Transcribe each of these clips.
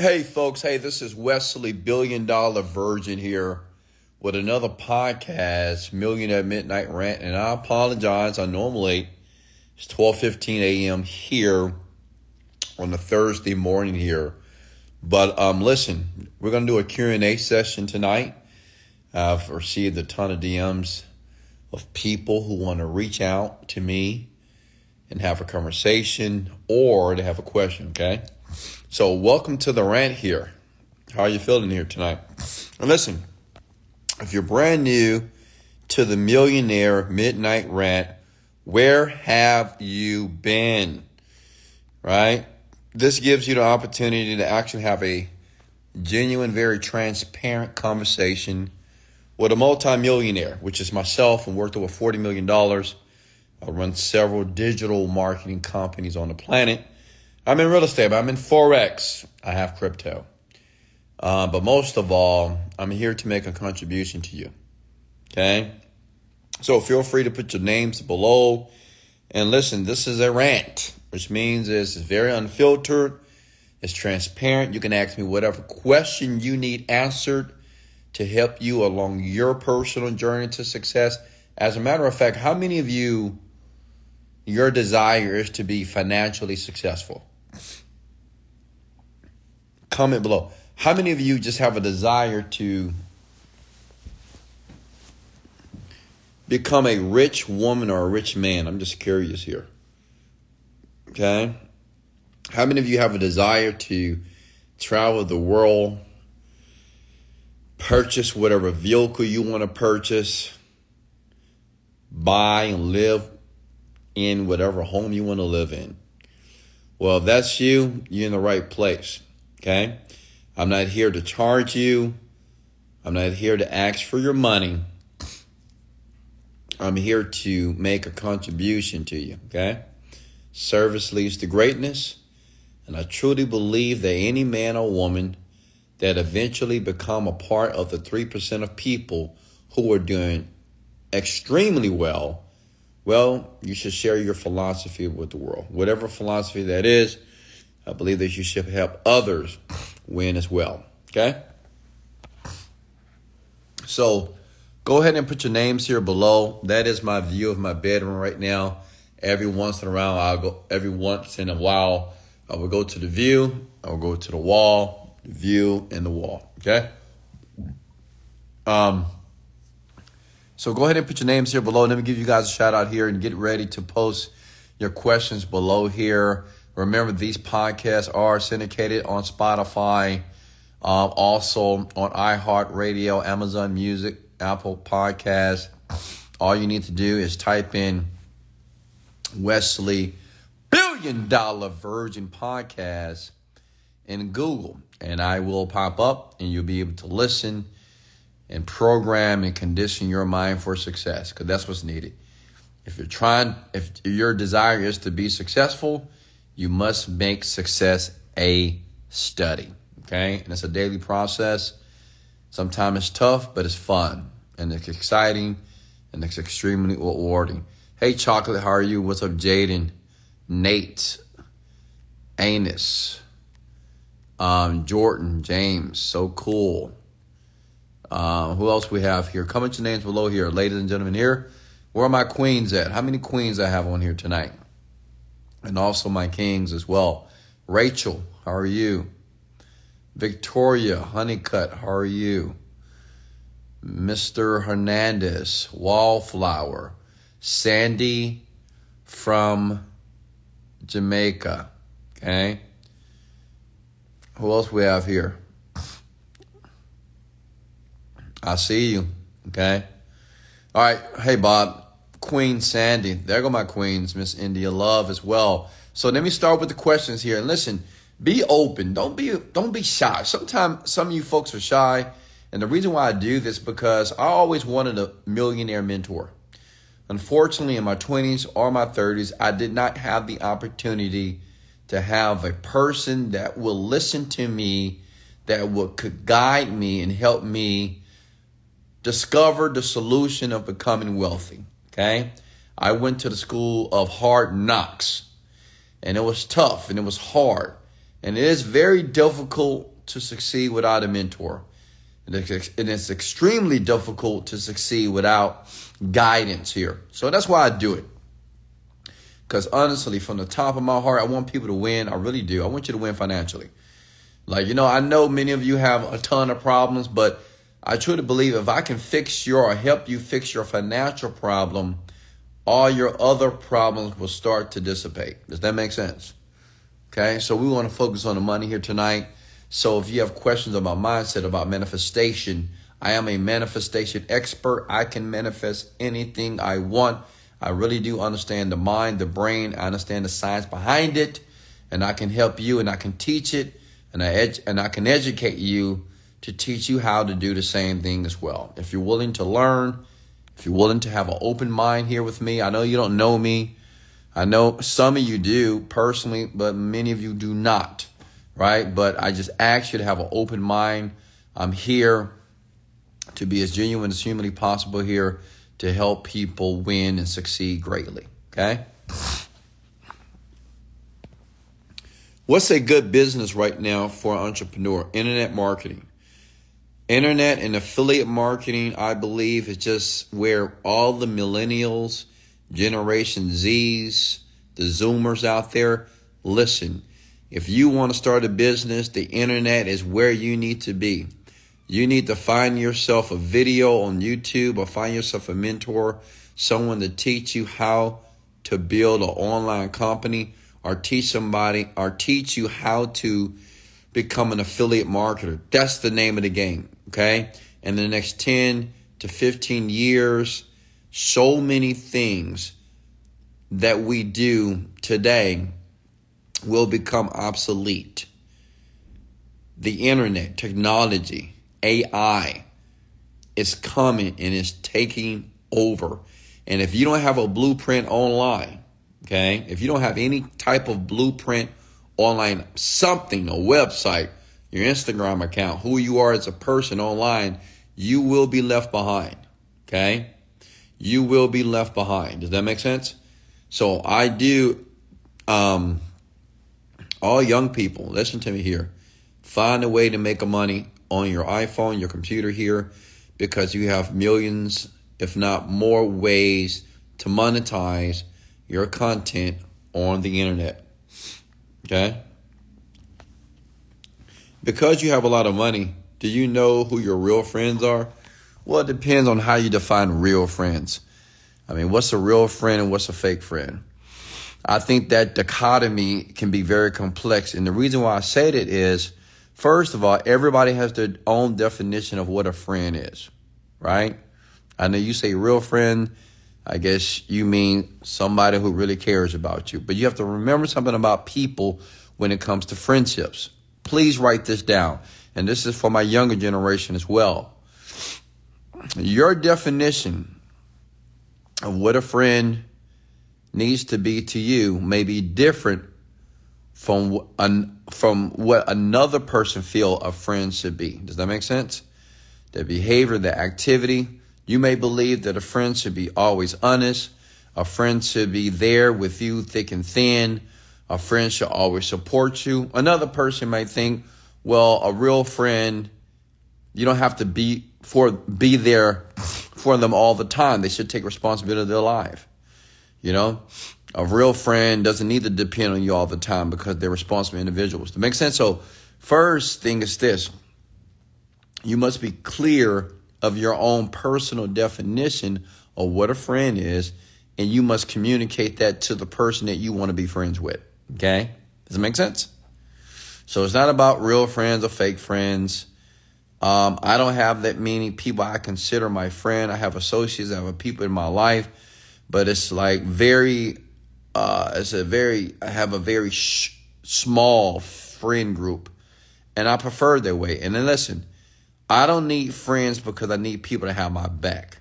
Hey, folks. Hey, this is Wesley, Billion Dollar Virgin here with another podcast, Millionaire Midnight Rant. And I apologize. I normally it's 12:15 a.m. here on a Thursday morning here. But um, listen, we're gonna do a Q&A session tonight. I've received a ton of DMs of people who want to reach out to me and have a conversation or to have a question, okay? So, welcome to the rant here. How are you feeling here tonight? And listen, if you're brand new to the Millionaire Midnight Rant, where have you been? Right? This gives you the opportunity to actually have a genuine, very transparent conversation with a multimillionaire, which is myself, and worth over $40 million. I run several digital marketing companies on the planet. I'm in real estate, but I'm in Forex. I have crypto. Uh, but most of all, I'm here to make a contribution to you. Okay? So feel free to put your names below. And listen, this is a rant, which means it's very unfiltered, it's transparent. You can ask me whatever question you need answered to help you along your personal journey to success. As a matter of fact, how many of you, your desire is to be financially successful? Comment below. How many of you just have a desire to become a rich woman or a rich man? I'm just curious here. Okay? How many of you have a desire to travel the world, purchase whatever vehicle you want to purchase, buy and live in whatever home you want to live in? Well, if that's you, you're in the right place. Okay? I'm not here to charge you. I'm not here to ask for your money. I'm here to make a contribution to you. Okay? Service leads to greatness. And I truly believe that any man or woman that eventually become a part of the 3% of people who are doing extremely well well, you should share your philosophy with the world. Whatever philosophy that is, I believe that you should help others win as well. Okay? So go ahead and put your names here below. That is my view of my bedroom right now. Every once in a while, I'll go every once in a while, I will go to the view, I will go to the wall, the view, and the wall. Okay? Um so go ahead and put your names here below. Let me give you guys a shout out here and get ready to post your questions below here. Remember, these podcasts are syndicated on Spotify, um, also on iHeartRadio, Amazon Music, Apple Podcasts. All you need to do is type in Wesley Billion Dollar Virgin Podcast in Google, and I will pop up, and you'll be able to listen and program and condition your mind for success because that's what's needed. If you're trying, if your desire is to be successful, you must make success a study. Okay. And it's a daily process. Sometimes it's tough, but it's fun and it's exciting and it's extremely rewarding. Hey, Chocolate, how are you? What's up, Jaden? Nate, Anus, um, Jordan, James, so cool. Uh, who else we have here? Comment your names below here, ladies and gentlemen. Here, where are my queens at? How many queens I have on here tonight? And also my kings as well. Rachel, how are you? Victoria Honeycutt, how are you? Mr. Hernandez, Wallflower, Sandy from Jamaica. Okay. Who else we have here? I see you. Okay. All right. Hey, Bob. Queen Sandy. There go my queens, Miss India Love as well. So let me start with the questions here. And listen, be open. Don't be don't be shy. Sometimes some of you folks are shy. And the reason why I do this because I always wanted a millionaire mentor. Unfortunately, in my 20s or my 30s, I did not have the opportunity to have a person that will listen to me, that will could guide me and help me discover the solution of becoming wealthy. Okay. I went to the school of hard knocks and it was tough and it was hard. And it is very difficult to succeed without a mentor. And it's extremely difficult to succeed without guidance here. So that's why I do it. Because honestly, from the top of my heart, I want people to win. I really do. I want you to win financially. Like, you know, I know many of you have a ton of problems, but I truly believe if I can fix your or help you fix your financial problem, all your other problems will start to dissipate. Does that make sense? Okay, so we want to focus on the money here tonight. So if you have questions about mindset, about manifestation, I am a manifestation expert. I can manifest anything I want. I really do understand the mind, the brain. I understand the science behind it, and I can help you and I can teach it, and I and I can educate you to teach you how to do the same thing as well. If you're willing to learn, if you're willing to have an open mind here with me, I know you don't know me. I know some of you do personally, but many of you do not, right? But I just ask you to have an open mind. I'm here to be as genuine as humanly possible here to help people win and succeed greatly. Okay? What's a good business right now for an entrepreneur? Internet marketing. Internet and affiliate marketing, I believe, is just where all the millennials, Generation Zs, the Zoomers out there, listen. If you want to start a business, the internet is where you need to be. You need to find yourself a video on YouTube or find yourself a mentor, someone to teach you how to build an online company or teach somebody or teach you how to become an affiliate marketer. That's the name of the game, okay? And in the next 10 to 15 years, so many things that we do today will become obsolete. The internet, technology, AI is coming and is taking over. And if you don't have a blueprint online, okay, if you don't have any type of blueprint online, something, a website, your Instagram account, who you are as a person online, you will be left behind. Okay? You will be left behind. Does that make sense? So I do um all young people, listen to me here. Find a way to make money on your iPhone, your computer here, because you have millions, if not more, ways to monetize your content on the internet. Okay? Because you have a lot of money, do you know who your real friends are? Well, it depends on how you define real friends. I mean, what's a real friend and what's a fake friend? I think that dichotomy can be very complex. And the reason why I say that is First of all, everybody has their own definition of what a friend is, right? I know you say real friend. I guess you mean somebody who really cares about you. But you have to remember something about people when it comes to friendships. Please write this down. And this is for my younger generation as well. Your definition of what a friend needs to be to you may be different from an, from what another person feel a friend should be. Does that make sense? The behavior, the activity. You may believe that a friend should be always honest. A friend should be there with you thick and thin. A friend should always support you. Another person might think, well, a real friend, you don't have to be for be there for them all the time. They should take responsibility of their life. You know, a real friend doesn't need to depend on you all the time because they're responsible individuals. To make sense? So, first thing is this you must be clear of your own personal definition of what a friend is, and you must communicate that to the person that you want to be friends with. Okay? Does it make sense? So, it's not about real friends or fake friends. Um, I don't have that many people I consider my friend. I have associates, I have people in my life, but it's like very uh, it's a very I have a very sh- small friend group, and I prefer that way. And then listen, I don't need friends because I need people to have my back.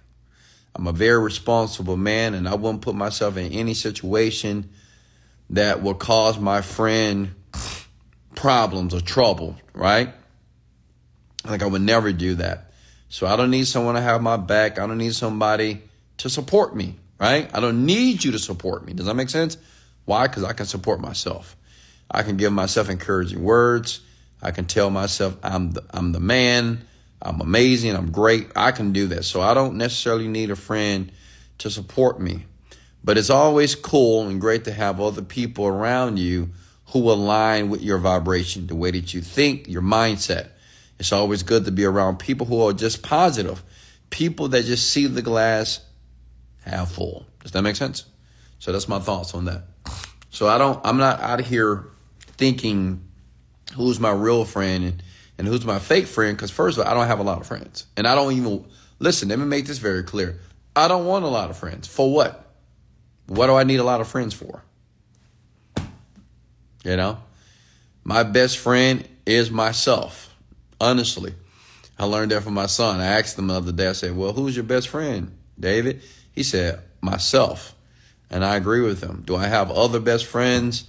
I'm a very responsible man, and I wouldn't put myself in any situation that will cause my friend problems or trouble. Right? Like I would never do that. So I don't need someone to have my back. I don't need somebody to support me right? I don't need you to support me. Does that make sense? Why? Because I can support myself. I can give myself encouraging words. I can tell myself I'm the, I'm the man. I'm amazing. I'm great. I can do that. So I don't necessarily need a friend to support me. But it's always cool and great to have other people around you who align with your vibration, the way that you think, your mindset. It's always good to be around people who are just positive, people that just see the glass half full. Does that make sense? So that's my thoughts on that. So I don't, I'm not out of here thinking who's my real friend and, and who's my fake friend. Because first of all, I don't have a lot of friends, and I don't even listen. Let me make this very clear. I don't want a lot of friends. For what? What do I need a lot of friends for? You know, my best friend is myself. Honestly, I learned that from my son. I asked him the other day. I said, "Well, who's your best friend, David?" He said, "Myself." And I agree with him. Do I have other best friends?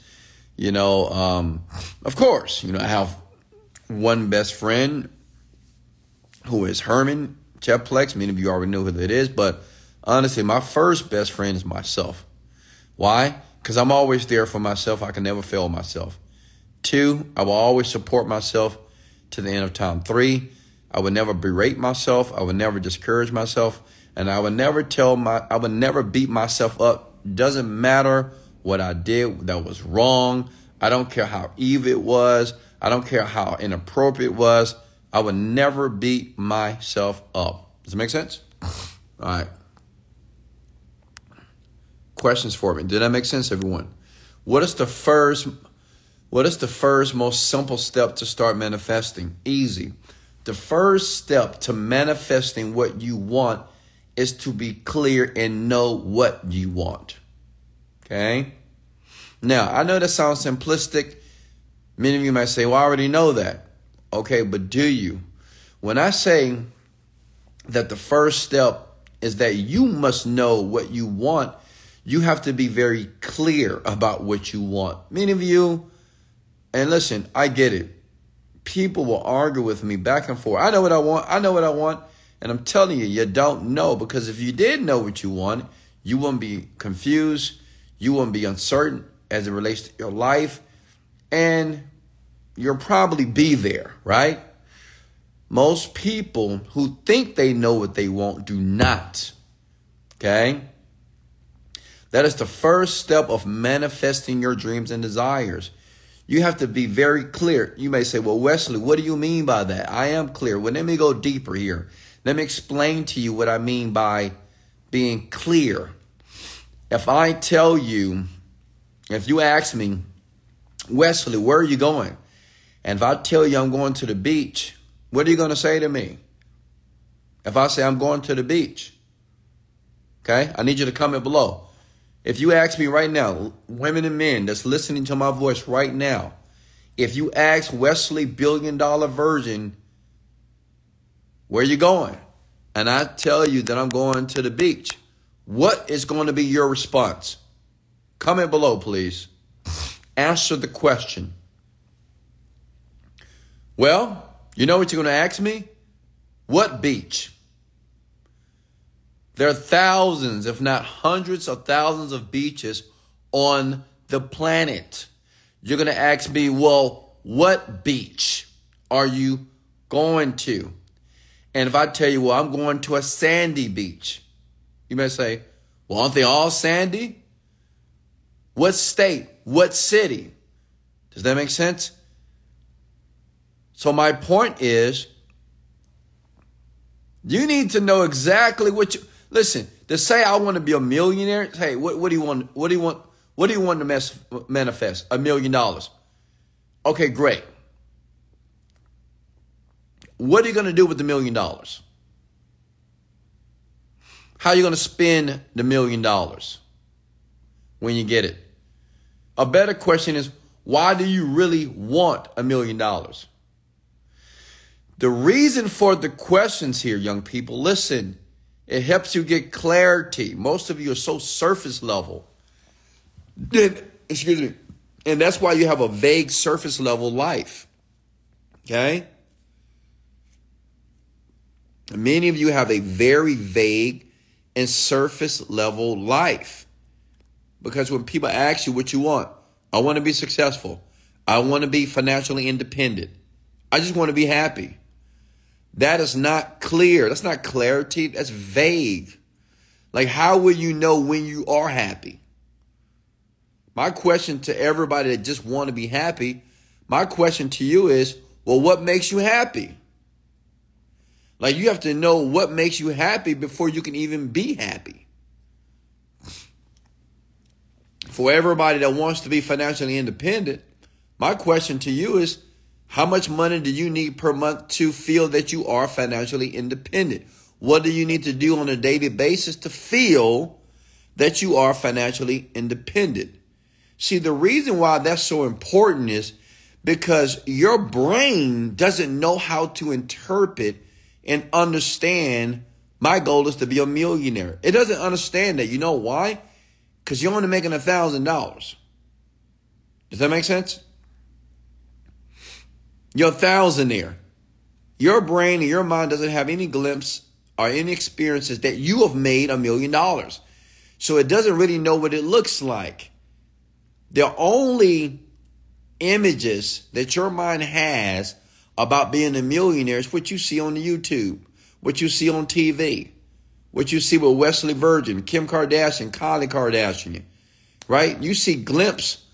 You know, um, of course. You know, I have one best friend who is Herman Cheplex. Many of you already know who that is, but honestly, my first best friend is myself. Why? Because I'm always there for myself. I can never fail myself. Two, I will always support myself to the end of time. Three, I would never berate myself. I would never discourage myself. And I would never tell my, I would never beat myself up. Doesn't matter what I did that was wrong. I don't care how evil it was. I don't care how inappropriate it was. I would never beat myself up. Does it make sense? All right questions for me. Did that make sense, everyone? What is the first what is the first most simple step to start manifesting? Easy. The first step to manifesting what you want is to be clear and know what you want. Okay? Now, I know that sounds simplistic. Many of you might say, well, I already know that. Okay, but do you? When I say that the first step is that you must know what you want, you have to be very clear about what you want. Many of you, and listen, I get it. People will argue with me back and forth. I know what I want. I know what I want. And I'm telling you, you don't know because if you did know what you want, you wouldn't be confused. You wouldn't be uncertain as it relates to your life. And you'll probably be there, right? Most people who think they know what they want do not. Okay? That is the first step of manifesting your dreams and desires. You have to be very clear. You may say, Well, Wesley, what do you mean by that? I am clear. Well, let me go deeper here. Let me explain to you what I mean by being clear. If I tell you, if you ask me, Wesley, where are you going? And if I tell you I'm going to the beach, what are you going to say to me? If I say I'm going to the beach, okay, I need you to comment below. If you ask me right now, women and men that's listening to my voice right now, if you ask Wesley Billion Dollar Virgin, where you going? And I tell you that I'm going to the beach, what is going to be your response? Comment below, please. Answer the question. Well, you know what you're going to ask me? What beach? There are thousands, if not hundreds of thousands of beaches on the planet. You're going to ask me, well, what beach are you going to? And if I tell you, well, I'm going to a sandy beach, you may say, well, aren't they all sandy? What state? What city? Does that make sense? So, my point is, you need to know exactly what you Listen, to say I want to be a millionaire, hey, what, what do you want? What do you want? What do you want to manifest? A million dollars. Okay, great. What are you going to do with the million dollars? How are you going to spend the million dollars when you get it? A better question is, why do you really want a million dollars? The reason for the questions here, young people, listen, it helps you get clarity. Most of you are so surface level. Then, excuse me. And that's why you have a vague surface level life. Okay? Many of you have a very vague and surface level life. Because when people ask you what you want, I want to be successful. I want to be financially independent. I just want to be happy. That is not clear. That's not clarity. That's vague. Like, how will you know when you are happy? My question to everybody that just want to be happy, my question to you is, well, what makes you happy? Like, you have to know what makes you happy before you can even be happy. For everybody that wants to be financially independent, my question to you is how much money do you need per month to feel that you are financially independent? What do you need to do on a daily basis to feel that you are financially independent? See, the reason why that's so important is because your brain doesn't know how to interpret and understand my goal is to be a millionaire. It doesn't understand that. You know why? Because you're only making a thousand dollars. Does that make sense? You're a thousandaire. Your brain and your mind doesn't have any glimpse or any experiences that you have made a million dollars. So it doesn't really know what it looks like. The only images that your mind has about being a millionaire is what you see on YouTube, what you see on TV, what you see with Wesley Virgin, Kim Kardashian, Kylie Kardashian, right? You see glimpse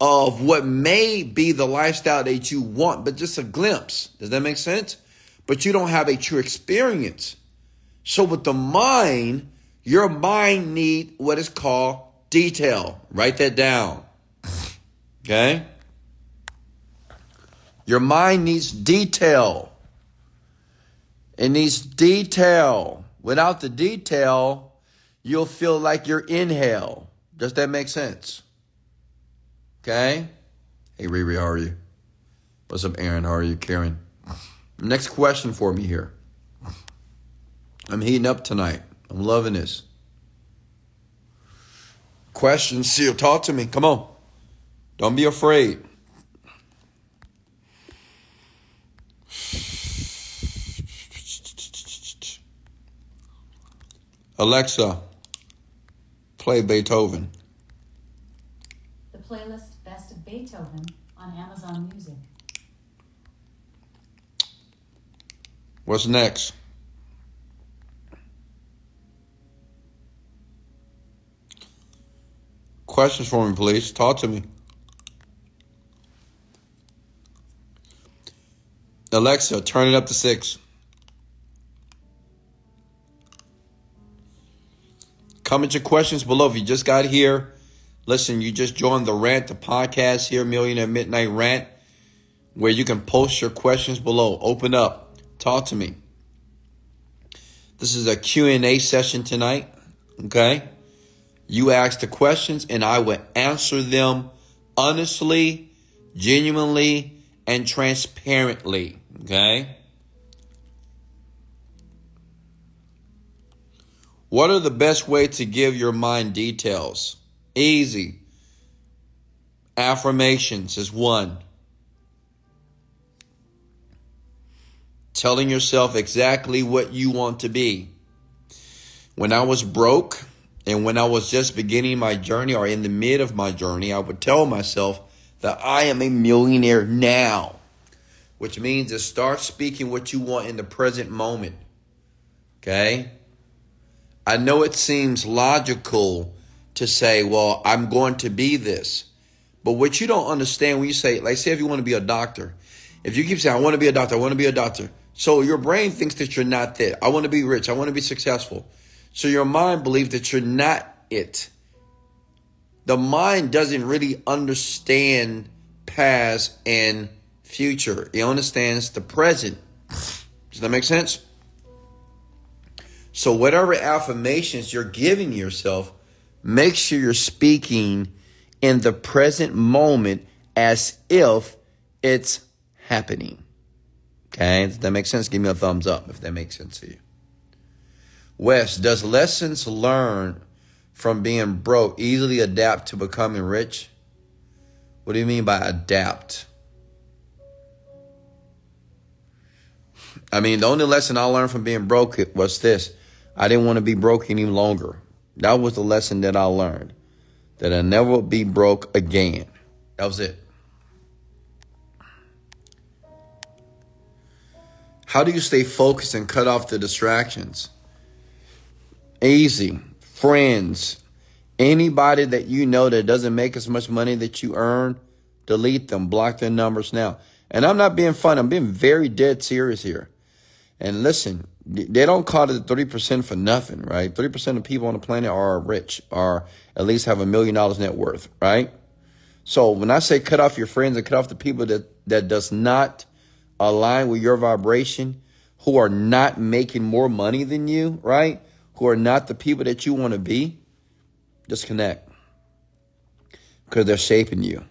of what may be the lifestyle that you want, but just a glimpse. Does that make sense? But you don't have a true experience. So with the mind, your mind need what is called detail. Write that down. Okay? Your mind needs detail. It needs detail. Without the detail, you'll feel like you're in hell. Does that make sense? Okay? Hey, Riri, how are you? What's up, Aaron? How are you, Karen? Next question for me here. I'm heating up tonight. I'm loving this. Question, Seal, talk to me. Come on. Don't be afraid. Alexa, play Beethoven. The playlist Beethoven on Amazon Music. What's next? Questions for me, please. Talk to me. Alexa, turn it up to six. Comment your questions below. If you just got here, listen, you just joined the rant, the podcast here, Millionaire Midnight Rant, where you can post your questions below. Open up. Talk to me. This is a Q&A session tonight, okay? You ask the questions and I will answer them honestly, genuinely, and transparently, okay? What are the best way to give your mind details? Easy. Affirmations is one. Telling yourself exactly what you want to be. When I was broke and when I was just beginning my journey or in the mid of my journey, I would tell myself that I am a millionaire now, which means to start speaking what you want in the present moment. Okay? I know it seems logical to say, well, I'm going to be this. But what you don't understand when you say, like, say if you want to be a doctor, if you keep saying, I want to be a doctor, I want to be a doctor. So your brain thinks that you're not that. I want to be rich. I want to be successful. So your mind believes that you're not it. The mind doesn't really understand past and future. It understands the present. Does that make sense? So, whatever affirmations you're giving yourself, make sure you're speaking in the present moment as if it's happening. Okay, does that make sense? Give me a thumbs up if that makes sense to you. Wes, does lessons learned from being broke easily adapt to becoming rich? What do you mean by adapt? I mean, the only lesson I learned from being broke was this I didn't want to be broke any longer. That was the lesson that I learned that I never be broke again. That was it. How do you stay focused and cut off the distractions? Easy. Friends, anybody that you know that doesn't make as much money that you earn, delete them, block their numbers now. And I'm not being fun, I'm being very dead serious here. And listen, they don't call it 30% for nothing, right? 30% of people on the planet are rich, or at least have a million dollars net worth, right? So when I say cut off your friends and cut off the people that, that does not align with your vibration, who are not making more money than you, right? Who are not the people that you want to be, disconnect. Because they're shaping you.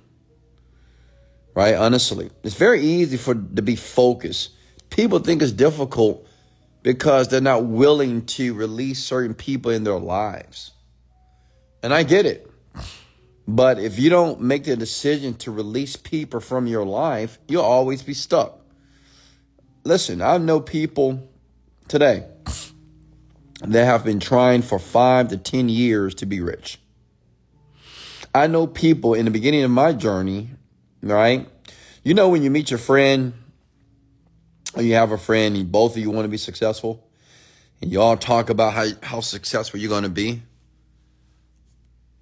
Right? Honestly. It's very easy for to be focused. People think it's difficult because they're not willing to release certain people in their lives. And I get it. But if you don't make the decision to release people from your life, you'll always be stuck. Listen, I know people today that have been trying for five to 10 years to be rich. I know people in the beginning of my journey, right? You know, when you meet your friend, you have a friend, and both of you want to be successful, and you all talk about how, how successful you're going to be,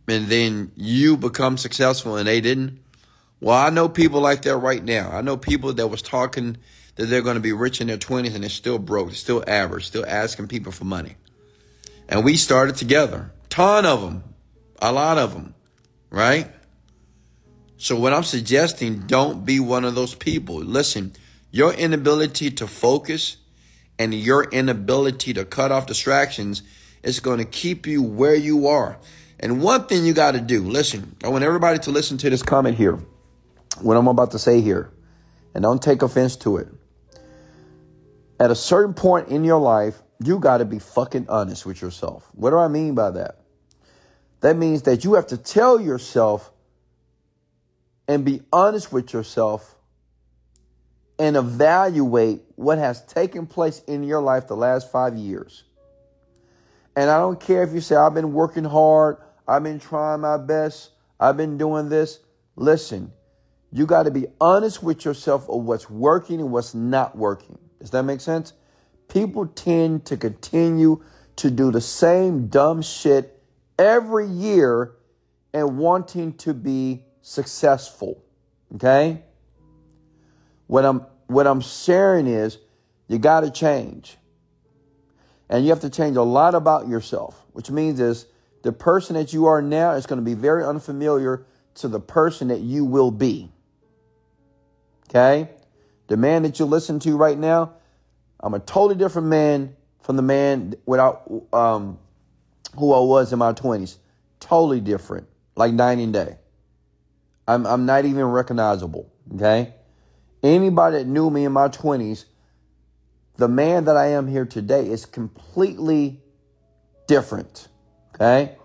and then you become successful and they didn't. Well, I know people like that right now. I know people that was talking that they're going to be rich in their 20s and they're still broke, still average, still asking people for money. And we started together. Ton of them. A lot of them. Right? So what I'm suggesting, don't be one of those people. Listen, your inability to focus and your inability to cut off distractions is going to keep you where you are. And one thing you got to do, listen, I want everybody to listen to this comment here, what I'm about to say here, and don't take offense to it. At a certain point in your life, you got to be fucking honest with yourself. What do I mean by that? That means that you have to tell yourself and be honest with yourself and evaluate what has taken place in your life the last five years. And I don't care if you say, I've been working hard, I've been trying my best, I've been doing this. Listen, you got to be honest with yourself of what's working and what's not working. Does that make sense? People tend to continue to do the same dumb shit every year and wanting to be successful. Okay? What I'm what I'm sharing is you got to change. And you have to change a lot about yourself, which means is the person that you are now is going to be very unfamiliar to the person that you will be. Okay? The man that you listen to right now, I'm a totally different man from the man without um, who I was in my 20s. Totally different, like night and day. I'm, I'm not even recognizable. Okay? Anybody that knew me in my 20s, the man that I am here today is completely different. Okay?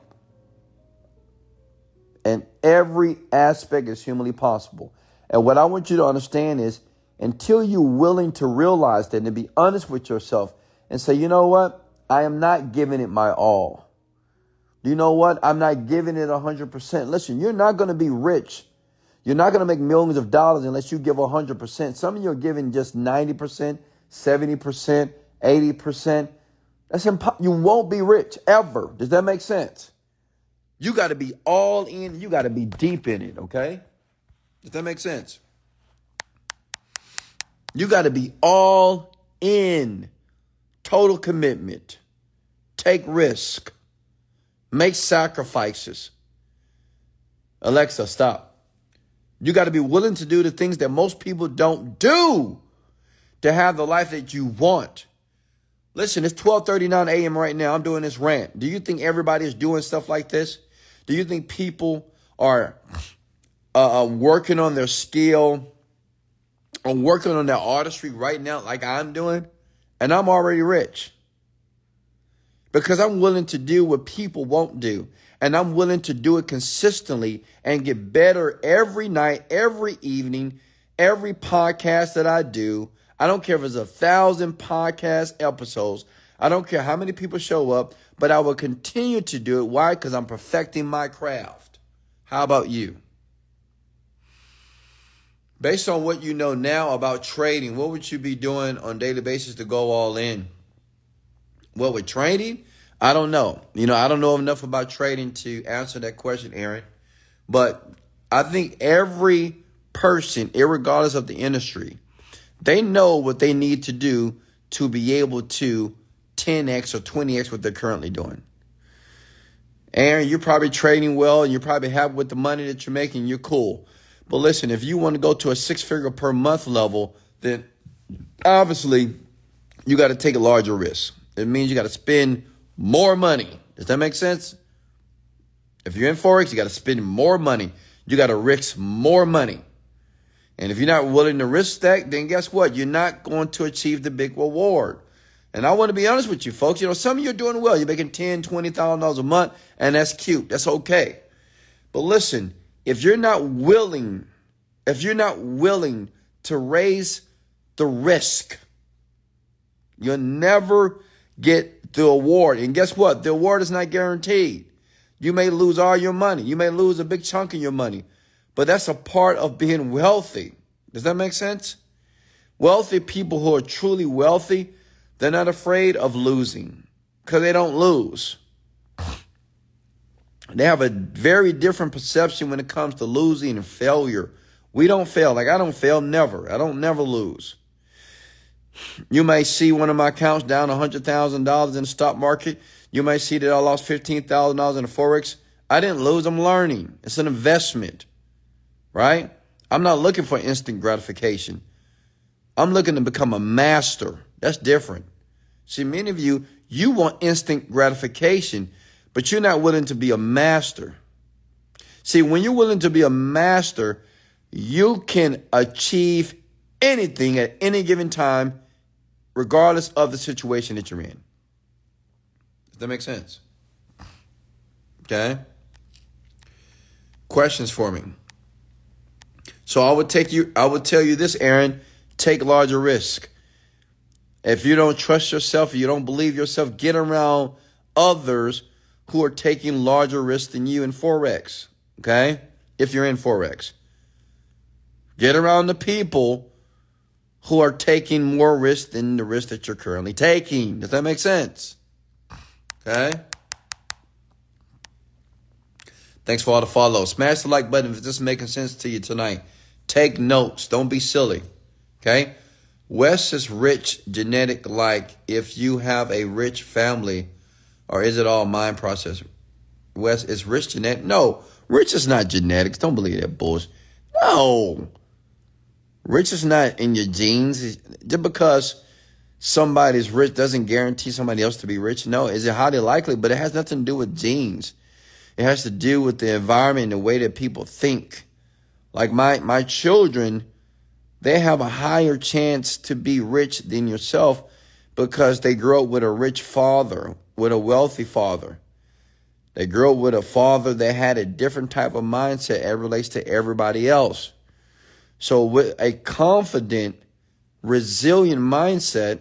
And every aspect is humanly possible. And what I want you to understand is until you're willing to realize that and be honest with yourself and say, you know what? I am not giving it my all. You know what? I'm not giving it 100%. Listen, you're not going to be rich. You're not going to make millions of dollars unless you give 100%. Some of you are giving just 90%, 70%, 80%. That's impo- you won't be rich ever. Does that make sense? You got to be all in. You got to be deep in it, okay? Does that make sense? You got to be all in. Total commitment. Take risk. Make sacrifices. Alexa, stop. You got to be willing to do the things that most people don't do to have the life that you want. Listen, it's 12:39 a.m. right now. I'm doing this rant. Do you think everybody is doing stuff like this? Do you think people are uh, uh working on their skill, or working on their artistry right now, like I'm doing, and I'm already rich? Because I'm willing to do what people won't do, and I'm willing to do it consistently and get better every night, every evening, every podcast that I do. I don't care if it's a thousand podcast episodes. I don't care how many people show up, but I will continue to do it. Why? Because I'm perfecting my craft. How about you? Based on what you know now about trading, what would you be doing on daily basis to go all in? Well, with trading, I don't know. You know, I don't know enough about trading to answer that question, Aaron. But I think every person, regardless of the industry, they know what they need to do to be able to 10x or 20x what they're currently doing. Aaron, you're probably trading well and you're probably happy with the money that you're making. You're cool. But listen, if you want to go to a six figure per month level, then obviously you got to take a larger risk. It means you got to spend more money. Does that make sense? If you're in Forex, you got to spend more money. You got to risk more money. And if you're not willing to risk that, then guess what? You're not going to achieve the big reward. And I want to be honest with you, folks. You know, some of you are doing well. You're making ten, twenty thousand dollars a month, and that's cute. That's okay. But listen, if you're not willing, if you're not willing to raise the risk, you'll never get the award. And guess what? The award is not guaranteed. You may lose all your money. You may lose a big chunk of your money. But that's a part of being wealthy. Does that make sense? Wealthy people who are truly wealthy, they're not afraid of losing because they don't lose. They have a very different perception when it comes to losing and failure. We don't fail. Like I don't fail never. I don't never lose. You may see one of my accounts down $100,000 in the stock market. You may see that I lost $15,000 in the Forex. I didn't lose. I'm learning. It's an investment, right? I'm not looking for instant gratification. I'm looking to become a master. That's different. See, many of you, you want instant gratification, but you're not willing to be a master. See, when you're willing to be a master, you can achieve anything at any given time, regardless of the situation that you're in. Does that make sense? Okay. Questions for me. So I would take you I would tell you this, Aaron, take larger risk. If you don't trust yourself, you don't believe yourself, get around others who are taking larger risks than you in Forex. Okay? If you're in Forex. Get around the people who are taking more risk than the risk that you're currently taking. Does that make sense? Okay? Thanks for all the follows. Smash the like button if this is making sense to you tonight. Take notes. Don't be silly. Okay? Wes is rich genetic like if you have a rich family, or is it all mind process? Wes is rich genetic. No, rich is not genetics. Don't believe that bullshit. No. Rich is not in your genes. Just because somebody's rich doesn't guarantee somebody else to be rich. No, is it highly likely? But it has nothing to do with genes. It has to do with the environment and the way that people think. Like my my children, they have a higher chance to be rich than yourself because they grew up with a rich father, with a wealthy father. They grew up with a father that had a different type of mindset as relates to everybody else. So with a confident, resilient mindset,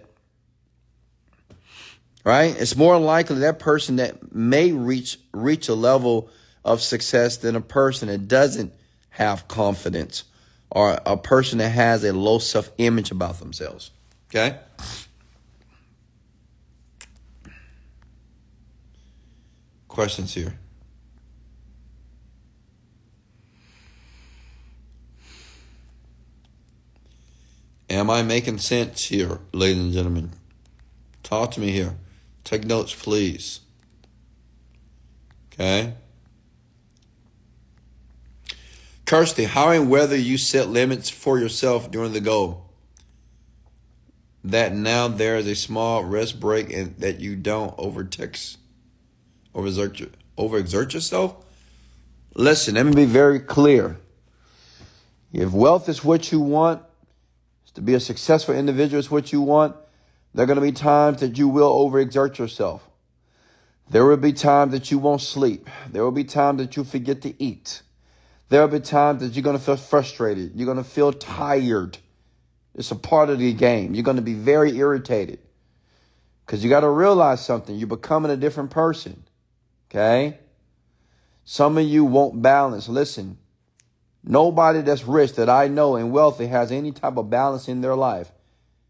right? It's more likely that person that may reach reach a level of success than a person that doesn't have confidence or a person that has a low self-image about themselves. Okay? Questions here? Am I making sense here, ladies and gentlemen? Talk to me here. Take notes, please. Okay? Kirsty, how and whether you set limits for yourself during the goal. That now there is a small rest break and that you don't overtext, overexert, overexert yourself. Listen, let me be very clear. If wealth is what you want, to be a successful individual is what you want, there are going to be times that you will overexert yourself. There will be times that you won't sleep. There will be times that you forget to eat. There will be times that you're going to feel frustrated. You're going to feel tired. It's a part of the game. You're going to be very irritated because you got to realize something. You're becoming a different person. Okay? Some of you won't balance. Listen, Nobody that's rich that I know and wealthy has any type of balance in their life.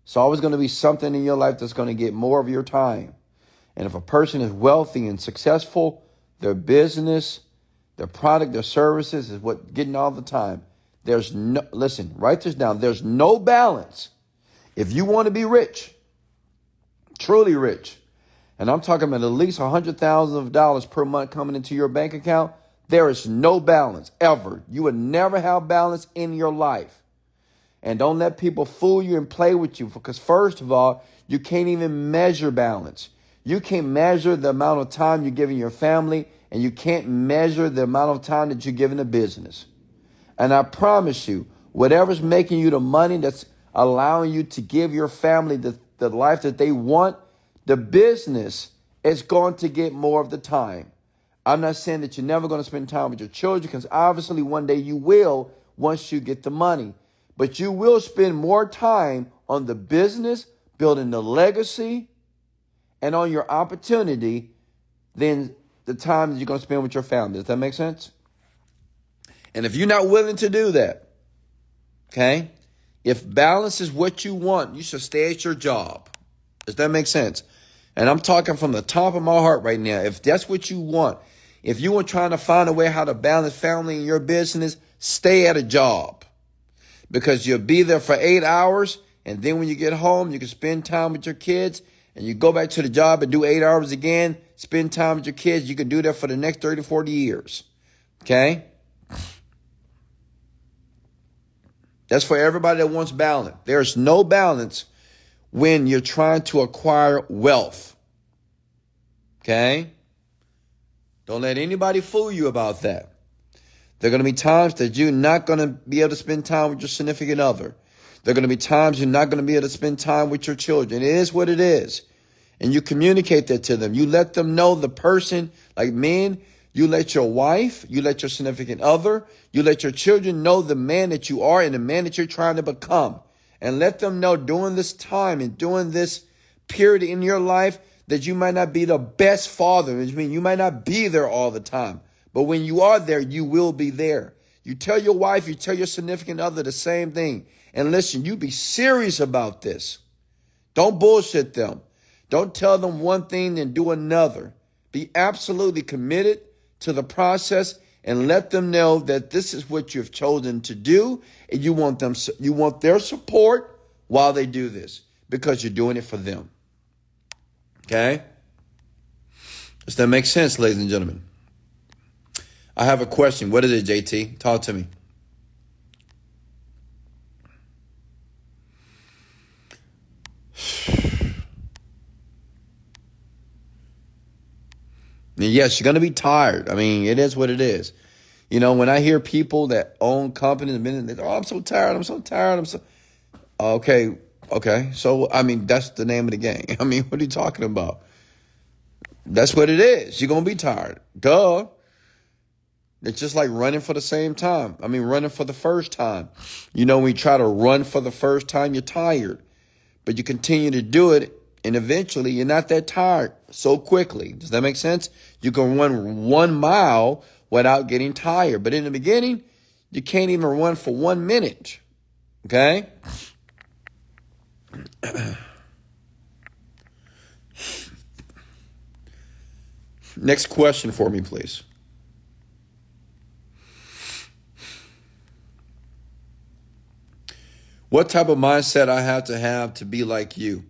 It's always going to be something in your life that's going to get more of your time. And if a person is wealthy and successful, their business, their product, their services is what getting all the time. There's no, listen, write this down. There's no balance. If you want to be rich, truly rich, and I'm talking about at least a hundred thousand of dollars per month coming into your bank account, there is no balance ever. You will never have balance in your life. And don't let people fool you and play with you because first of all, you can't even measure balance. You can't measure the amount of time you're giving your family and you can't measure the amount of time that you're giving a business. And I promise you, whatever's making you the money that's allowing you to give your family the, the life that they want, the business is going to get more of the time. I'm not saying that you're never going to spend time with your children because obviously one day you will once you get the money. But you will spend more time on the business, building the legacy, and on your opportunity than the time that you're going to spend with your family. Does that make sense? And if you're not willing to do that, okay, if balance is what you want, you should stay at your job. Does that make sense? And I'm talking from the top of my heart right now. If that's what you want, if you are trying to find a way how to balance family and your business, stay at a job because you'll be there for eight hours. And then when you get home, you can spend time with your kids and you go back to the job and do eight hours again, spend time with your kids. You can do that for the next 30, 40 years. Okay? That's for everybody that wants balance. There's no balance when you're trying to acquire wealth. Okay? Don't let anybody fool you about that. There are going to be times that you're not going to be able to spend time with your significant other. There are going to be times you're not going to be able to spend time with your children. It is what it is. And you communicate that to them. You let them know the person, like men, you let your wife, you let your significant other, you let your children know the man that you are and the man that you're trying to become. And let them know during this time and during this period in your life that you might not be the best father, which means you might not be there all the time. But when you are there, you will be there. You tell your wife, you tell your significant other the same thing. And listen, you be serious about this. Don't bullshit them. Don't tell them one thing and do another. Be absolutely committed to the process and let them know that this is what you've chosen to do and you want them you want their support while they do this because you're doing it for them. Okay? Does that make sense, ladies and gentlemen? I have a question. What is it, JT? Talk to me. yes, you're going to be tired. I mean, it is what it is. You know, when I hear people that own companies, they oh, I'm so tired. I'm so tired. I'm so okay. Okay, so I mean that's the name of the game. I mean, what are you talking about? That's what it is. You're gonna be tired. Duh. It's just like running for the same time. I mean, running for the first time. You know, when you try to run for the first time, you're tired, but you continue to do it, and eventually you're not that tired so quickly. Does that make sense? You can run one mile without getting tired, but in the beginning, you can't even run for one minute. Okay? Next question for me, please. What type of mindset I have to have to be like you?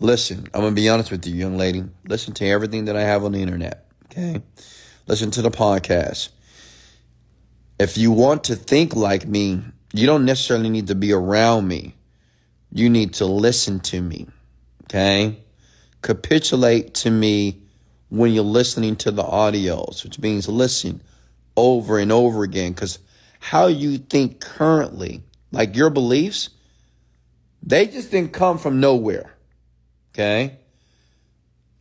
Listen, I'm going to be honest with you, young lady. Listen to everything that I have on the internet, okay? Listen to the podcast. If you want to think like me, you don't necessarily need to be around me you need to listen to me. Okay? Capitulate to me when you're listening to the audios, which means listen over and over again. Because how you think currently, like your beliefs, they just didn't come from nowhere. Okay?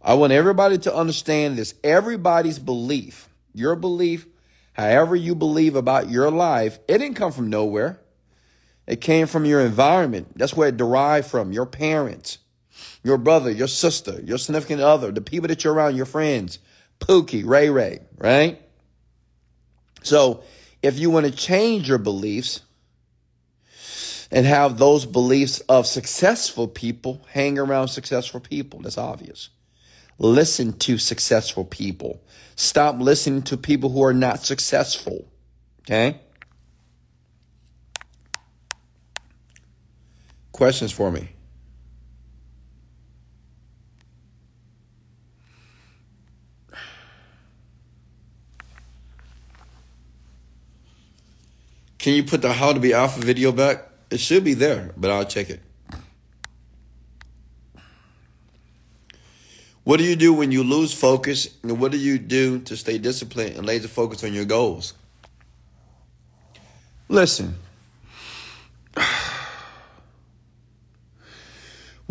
I want everybody to understand this. Everybody's belief, your belief, however you believe about your life, it didn't come from nowhere. It came from your environment. That's where it derived from. Your parents, your brother, your sister, your significant other, the people that you're around, your friends, Pookie, Ray Ray, right? So if you want to change your beliefs and have those beliefs of successful people, hang around successful people. That's obvious. Listen to successful people. Stop listening to people who are not successful. Okay? Questions for me? Can you put the how to be alpha video back? It should be there, but I'll check it. What do you do when you lose focus? And what do you do to stay disciplined and laser focused on your goals? Listen.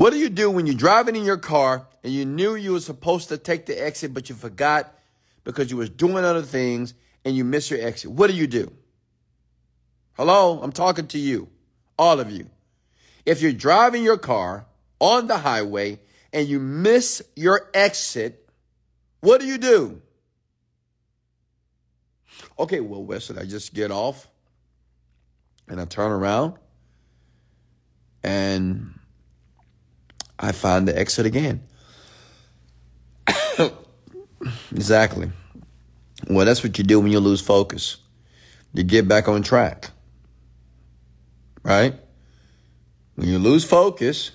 What do you do when you're driving in your car and you knew you were supposed to take the exit, but you forgot because you was doing other things and you miss your exit? What do you do? Hello, I'm talking to you, all of you. If you're driving your car on the highway and you miss your exit, what do you do? Okay, well, Wesley, I just get off and I turn around and I find the exit again. exactly. Well, that's what you do when you lose focus. You get back on track. Right? When you lose focus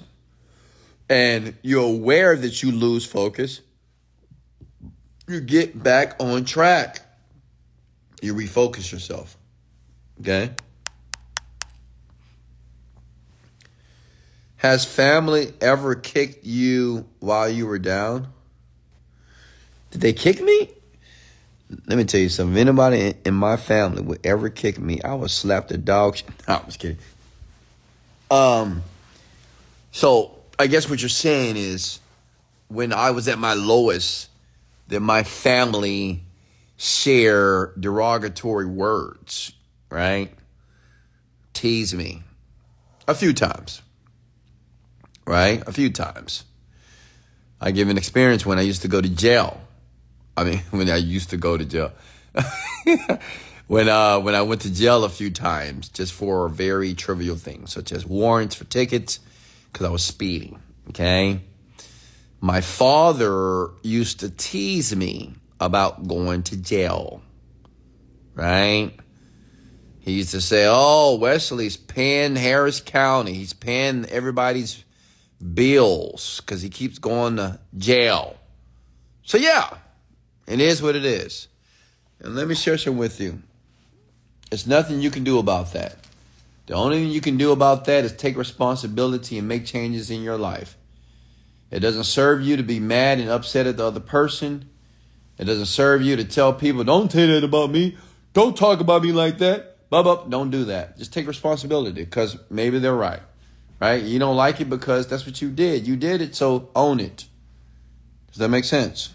and you're aware that you lose focus, you get back on track. You refocus yourself. Okay? Has family ever kicked you while you were down? Did they kick me? Let me tell you something. If anybody in my family would ever kick me, I would slap the dog. No, I'm just kidding. Um, so I guess what you're saying is, when I was at my lowest, that my family share derogatory words, right? Tease me a few times right? A few times. I give an experience when I used to go to jail. I mean, when I used to go to jail. when uh when I went to jail a few times just for very trivial things such as warrants for tickets cuz I was speeding, okay? My father used to tease me about going to jail. Right? He used to say, "Oh, Wesley's paying Harris County. He's paying everybody's bills because he keeps going to jail. So, yeah, it is what it is. And let me share some with you. There's nothing you can do about that. The only thing you can do about that is take responsibility and make changes in your life. It doesn't serve you to be mad and upset at the other person. It doesn't serve you to tell people, don't say that about me. Don't talk about me like that. Bub up. Don't do that. Just take responsibility because maybe they're right right? You don't like it because that's what you did. You did it, so own it. Does that make sense?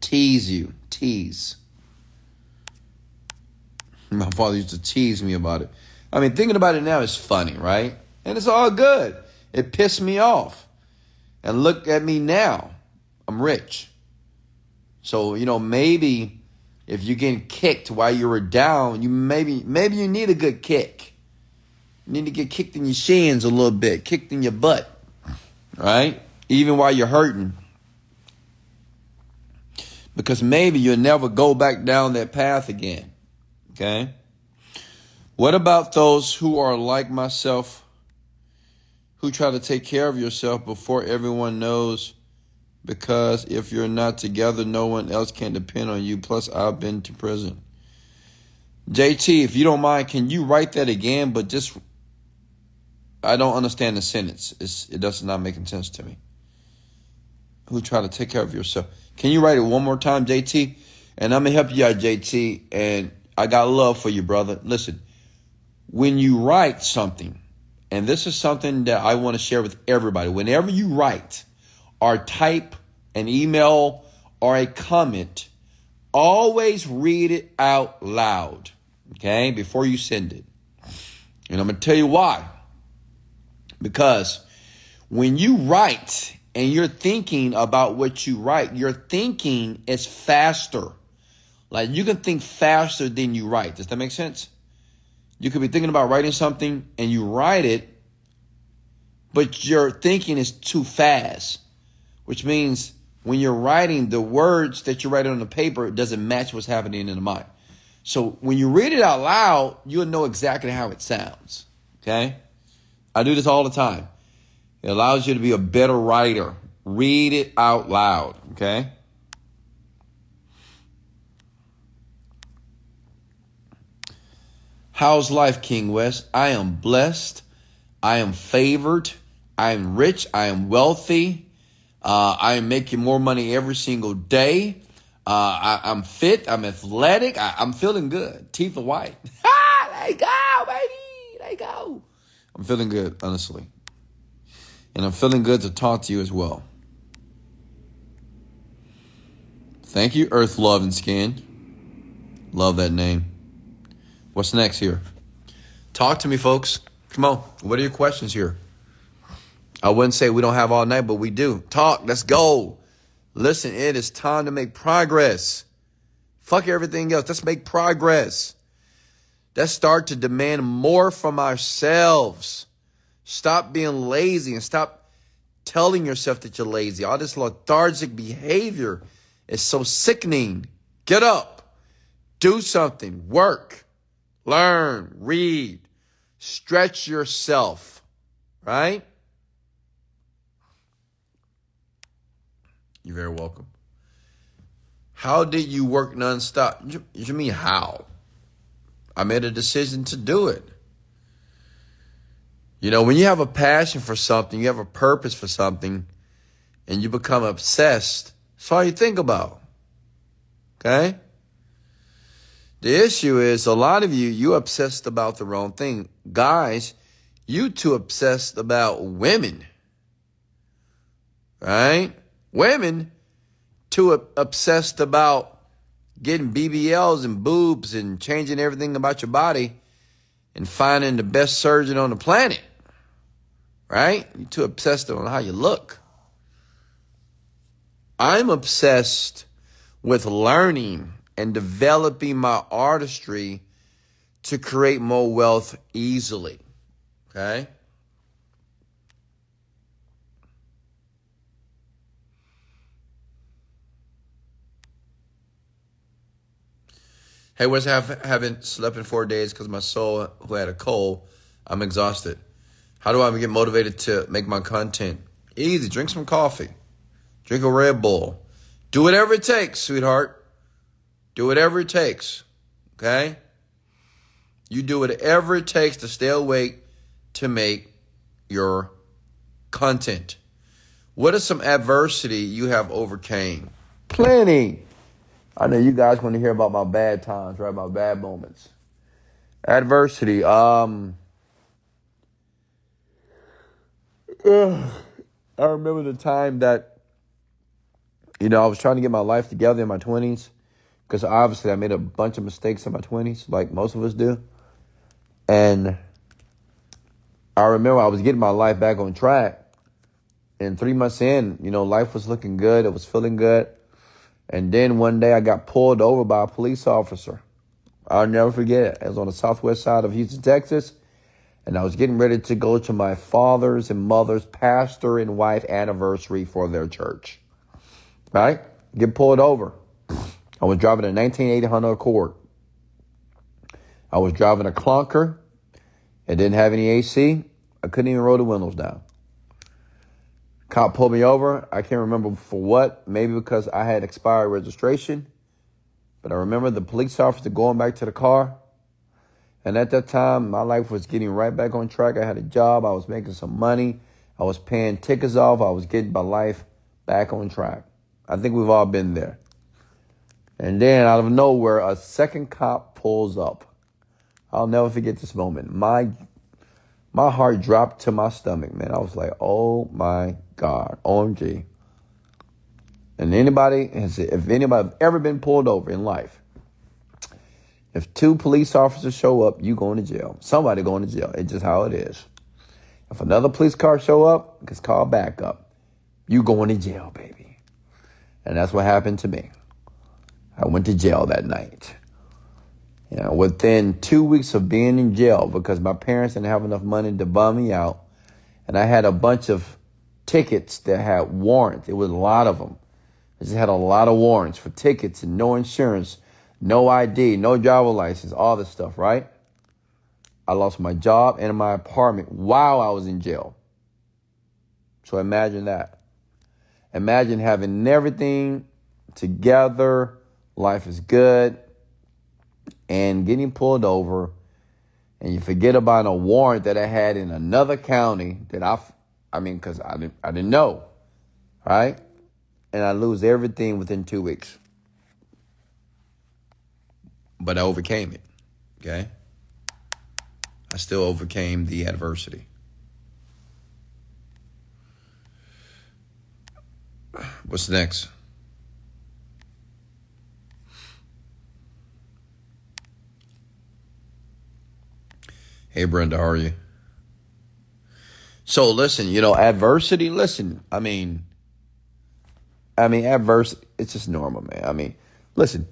Tease you, tease. My father used to tease me about it. I mean, thinking about it now is funny, right? And it's all good. It pissed me off. And look at me now. I'm rich. So, you know, maybe if you're getting kicked while you were down, you maybe maybe you need a good kick. You need to get kicked in your shins a little bit, kicked in your butt, right? Even while you're hurting. Because maybe you'll never go back down that path again. Okay? What about those who are like myself, who try to take care of yourself before everyone knows? Because if you're not together, no one else can depend on you. Plus, I've been to prison. JT, if you don't mind, can you write that again, but just I don't understand the sentence. It's, it does not make sense to me. Who try to take care of yourself? Can you write it one more time, JT? And I'm gonna help you out, JT. And I got love for you, brother. Listen, when you write something, and this is something that I want to share with everybody. Whenever you write or type an email or a comment, always read it out loud, okay, before you send it. And I'm going to tell you why. Because when you write and you're thinking about what you write, your thinking is faster. Like you can think faster than you write. Does that make sense? You could be thinking about writing something and you write it, but your thinking is too fast, which means when you're writing, the words that you write on the paper it doesn't match what's happening in the mind. So when you read it out loud, you'll know exactly how it sounds. Okay? I do this all the time. It allows you to be a better writer. Read it out loud. Okay? How's life, King West? I am blessed. I am favored. I am rich. I am wealthy. Uh, I am making more money every single day. Uh, I, am fit. I'm athletic. I, am feeling good. Teeth are white. let go, baby. Let go. I'm feeling good, honestly. And I'm feeling good to talk to you as well. Thank you, Earth Love and Skin. Love that name. What's next here? Talk to me, folks. Come on. What are your questions here? I wouldn't say we don't have all night, but we do. Talk. Let's go. Listen, it is time to make progress. Fuck everything else. Let's make progress. Let's start to demand more from ourselves. Stop being lazy and stop telling yourself that you're lazy. All this lethargic behavior is so sickening. Get up. Do something. Work learn, read, stretch yourself, right? You're very welcome. How did you work nonstop? You, mean how? I made a decision to do it. You know, when you have a passion for something, you have a purpose for something, and you become obsessed, that's all you think about. Okay? The issue is a lot of you, you obsessed about the wrong thing. Guys, you too obsessed about women. Right? Women too obsessed about getting BBLs and boobs and changing everything about your body and finding the best surgeon on the planet. Right? You're too obsessed on how you look. I'm obsessed with learning and developing my artistry to create more wealth easily. Okay? Hey, what's have haven't slept in four days because my soul who had a cold. I'm exhausted. How do I get motivated to make my content? Easy. Drink some coffee. Drink a Red Bull. Do whatever it takes, sweetheart. Do whatever it takes. Okay? You do whatever it takes to stay awake to make your content. What is some adversity you have overcame? Plenty. I know you guys want to hear about my bad times, right? My bad moments. Adversity. Um I remember the time that you know, I was trying to get my life together in my 20s because obviously I made a bunch of mistakes in my 20s, like most of us do. And I remember I was getting my life back on track. And three months in, you know, life was looking good. It was feeling good. And then one day I got pulled over by a police officer. I'll never forget it. It was on the southwest side of Houston, Texas. And I was getting ready to go to my father's and mother's pastor and wife anniversary for their church. Right? Get pulled over. I was driving a 1980 Honda Accord. I was driving a clunker. It didn't have any AC. I couldn't even roll the windows down. Cop pulled me over. I can't remember for what. Maybe because I had expired registration. But I remember the police officer going back to the car. And at that time, my life was getting right back on track. I had a job. I was making some money. I was paying tickets off. I was getting my life back on track. I think we've all been there. And then out of nowhere, a second cop pulls up. I'll never forget this moment. My my heart dropped to my stomach, man. I was like, oh my God, OMG. And anybody has if anybody ever been pulled over in life, if two police officers show up, you going to jail. Somebody going to jail. It's just how it is. If another police car show up, it's called backup. You going to jail, baby. And that's what happened to me. I went to jail that night. You know, within two weeks of being in jail because my parents didn't have enough money to bum me out, and I had a bunch of tickets that had warrants. It was a lot of them. I just had a lot of warrants for tickets and no insurance, no ID, no driver license, all this stuff, right? I lost my job and my apartment while I was in jail. So imagine that. Imagine having everything together, life is good, and getting pulled over, and you forget about a warrant that I had in another county that I, I mean, because I didn't, I didn't know, right? And I lose everything within two weeks. But I overcame it, okay? I still overcame the adversity. What's next? Hey, Brenda, how are you? So, listen, you know, adversity, listen, I mean, I mean, adverse, it's just normal, man. I mean, listen,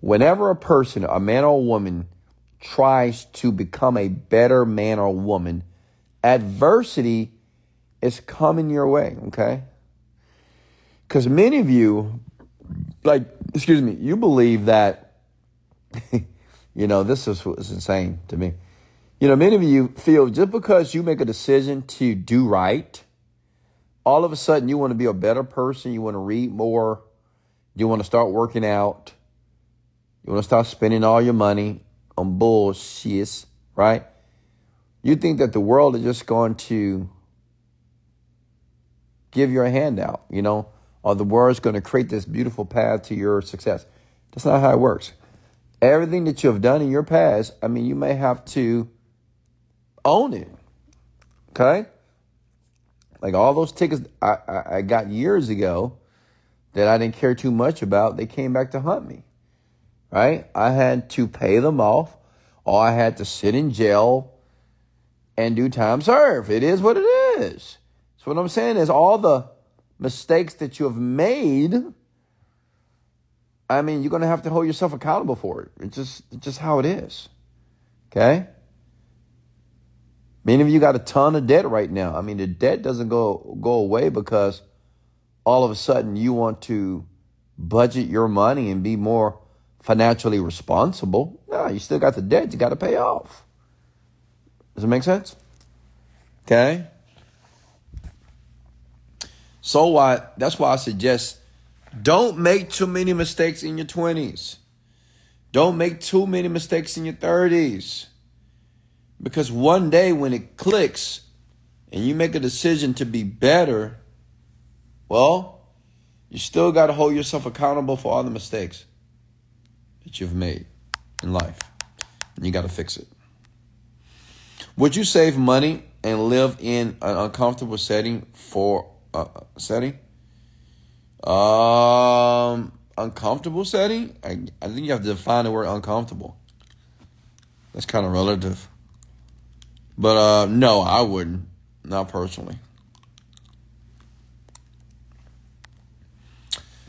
whenever a person, a man or a woman, tries to become a better man or woman, adversity is coming your way, okay? Because many of you, like, excuse me, you believe that, you know, this is what's insane to me. You know, many of you feel just because you make a decision to do right, all of a sudden you want to be a better person, you want to read more, you want to start working out, you want to start spending all your money on bullshit, right? You think that the world is just going to give you a handout, you know, or the world is going to create this beautiful path to your success. That's not how it works. Everything that you have done in your past, I mean, you may have to own it. Okay? Like all those tickets I, I, I got years ago that I didn't care too much about, they came back to hunt me right? I had to pay them off, or I had to sit in jail and do time serve. It is what it is. So what I'm saying is all the mistakes that you have made, I mean, you're gonna have to hold yourself accountable for it. It's just it's just how it is. Okay? Many of you got a ton of debt right now. I mean, the debt doesn't go go away because all of a sudden you want to budget your money and be more financially responsible. No, you still got the debt you got to pay off. Does it make sense? Okay. So what? That's why I suggest don't make too many mistakes in your 20s. Don't make too many mistakes in your 30s. Because one day when it clicks and you make a decision to be better, well, you still got to hold yourself accountable for all the mistakes that you've made in life. And you got to fix it. Would you save money and live in an uncomfortable setting for a uh, setting? Um, uncomfortable setting? I, I think you have to define the word uncomfortable. That's kind of relative. But uh, no, I wouldn't. Not personally.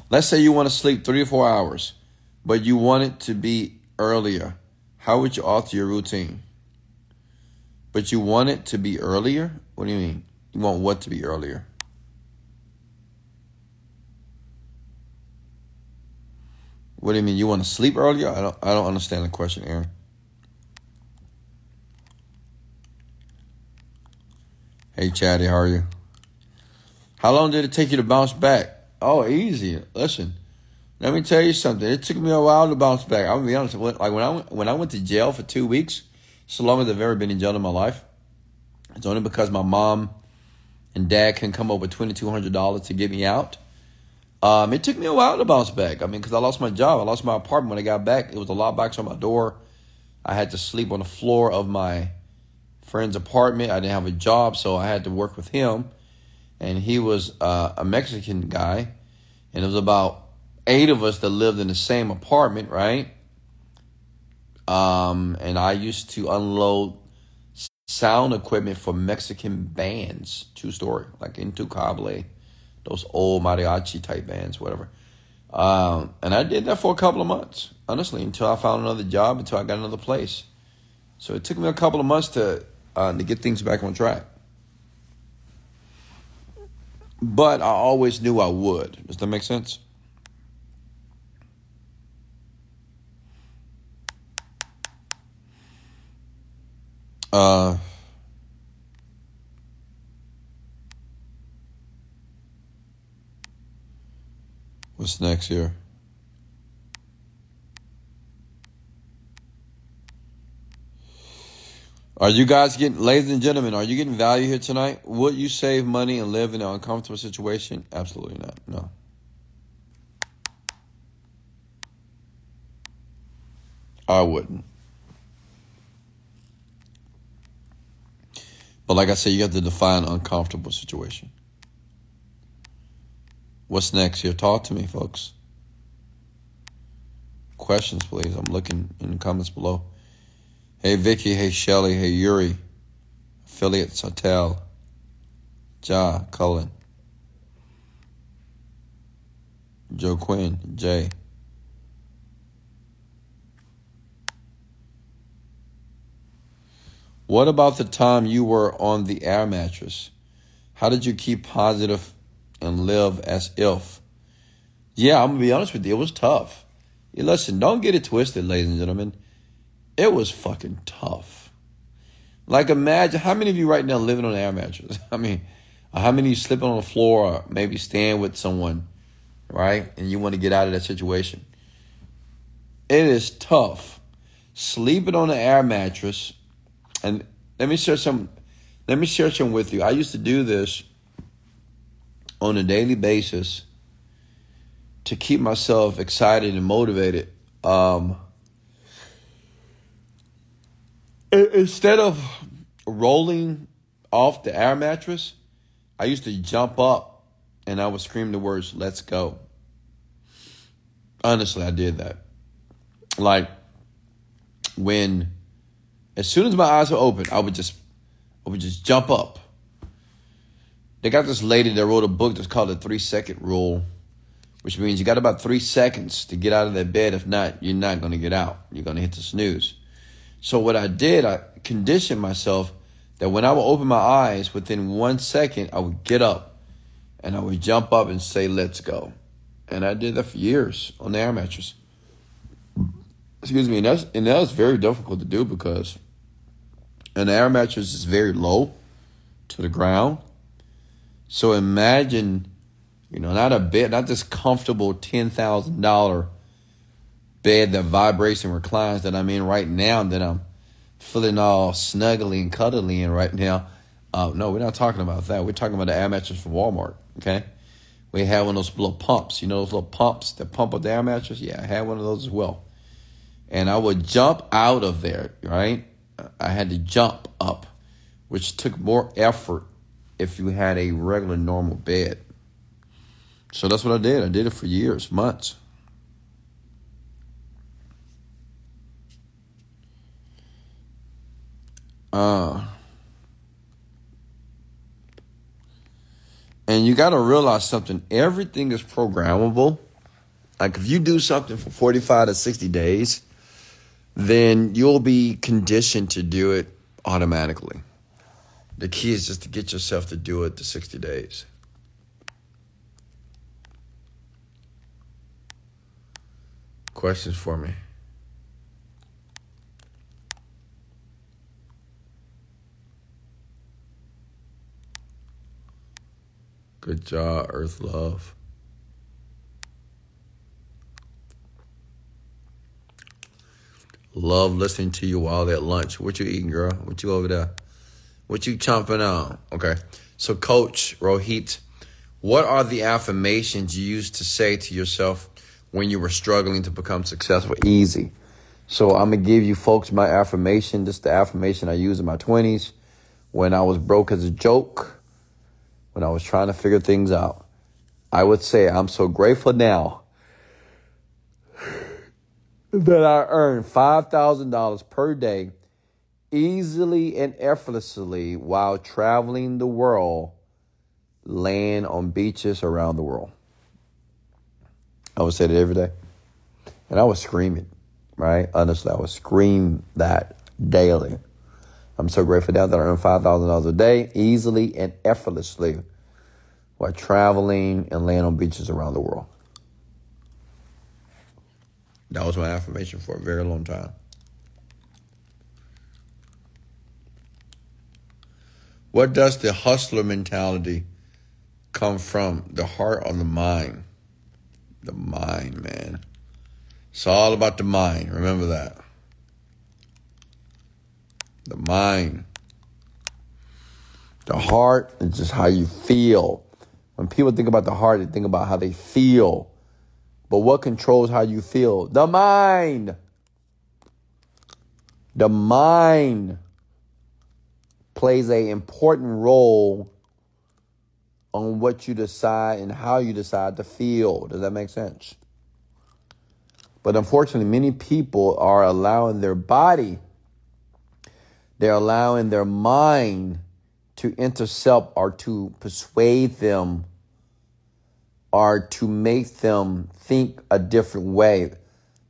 Let's say you want to sleep three or four hours but you want it to be earlier, how would you alter your routine? But you want it to be earlier? What do you mean? You want what to be earlier? What do you mean? You want to sleep earlier? I don't I don't understand the question, Aaron. Hey Chatty, how are you? How long did it take you to bounce back? Oh, easy. Listen, let me tell you something. It took me a while to bounce back. I'm gonna be honest. Like when I went, when I went to jail for two weeks, it's the longest I've ever been in jail in my life. It's only because my mom and dad can come up with twenty two hundred dollars to get me out. Um, it took me a while to bounce back. I mean, because I lost my job, I lost my apartment when I got back. It was a lockbox on my door. I had to sleep on the floor of my friend's apartment. I didn't have a job, so I had to work with him, and he was uh, a Mexican guy, and it was about eight of us that lived in the same apartment, right? Um, and I used to unload sound equipment for Mexican bands. True story, like Intocable, those old mariachi type bands, whatever. Um, and I did that for a couple of months, honestly, until I found another job, until I got another place. So it took me a couple of months to uh, to get things back on track. But I always knew I would. Does that make sense? Uh, what's next here? Are you guys getting, ladies and gentlemen, are you getting value here tonight? Would you save money and live in an uncomfortable situation? Absolutely not. No. I wouldn't. But like I said, you have to define uncomfortable situation. What's next here? Talk to me, folks. Questions, please. I'm looking in the comments below. Hey Vicky, hey Shelly, hey Yuri, affiliates Hotel, Ja, Cullen, Joe Quinn, Jay. What about the time you were on the air mattress? How did you keep positive and live as if? Yeah, I'm gonna be honest with you, it was tough. Listen, don't get it twisted, ladies and gentlemen it was fucking tough. Like imagine how many of you right now living on an air mattress? I mean, how many you sleeping on the floor or maybe staying with someone, right? And you want to get out of that situation. It is tough. Sleeping on an air mattress, and let me share some let me share some with you. I used to do this on a daily basis to keep myself excited and motivated. Um, instead of rolling off the air mattress, I used to jump up and I would scream the words, let's go. Honestly, I did that. Like when as soon as my eyes were open, I would just I would just jump up. They got this lady that wrote a book that's called the three second rule, which means you got about three seconds to get out of that bed. If not, you're not gonna get out. You're gonna hit the snooze. So what I did, I conditioned myself that when I would open my eyes, within one second, I would get up and I would jump up and say, let's go. And I did that for years on the air mattress. Excuse me. And, that's, and that was very difficult to do because an air mattress is very low to the ground. So imagine, you know, not a bed, not this comfortable $10,000 bed that vibrates and reclines that I'm in right now that I'm feeling all snuggly and cuddly in right now. Uh, no, we're not talking about that. We're talking about the air mattress from Walmart. Okay, we had one of those little pumps. You know those little pumps that pump up the air mattress. Yeah, I had one of those as well. And I would jump out of there. Right, I had to jump up, which took more effort if you had a regular normal bed. So that's what I did. I did it for years, months. Uh, and you got to realize something everything is programmable. Like if you do something for 45 to 60 days, then you'll be conditioned to do it automatically. The key is just to get yourself to do it to 60 days. Questions for me? Good job, Earth Love. Love listening to you while at lunch. What you eating, girl? What you over there? What you chomping on? Okay. So, Coach Rohit, what are the affirmations you used to say to yourself when you were struggling to become successful? Easy. So, I'm going to give you folks my affirmation. This is the affirmation I used in my 20s when I was broke as a joke when I was trying to figure things out. I would say I'm so grateful now that I earn $5,000 per day easily and effortlessly while traveling the world, laying on beaches around the world. I would say that every day. And I was screaming, right? Honestly, I would scream that daily. I'm so grateful now that I earn $5,000 a day easily and effortlessly while traveling and laying on beaches around the world. That was my affirmation for a very long time. What does the hustler mentality come from? The heart or the mind? The mind, man. It's all about the mind. Remember that. The mind. The heart is just how you feel. When people think about the heart, they think about how they feel. But what controls how you feel? The mind. The mind plays a important role on what you decide and how you decide to feel. Does that make sense? But unfortunately, many people are allowing their body, they're allowing their mind to intercept or to persuade them or to make them think a different way.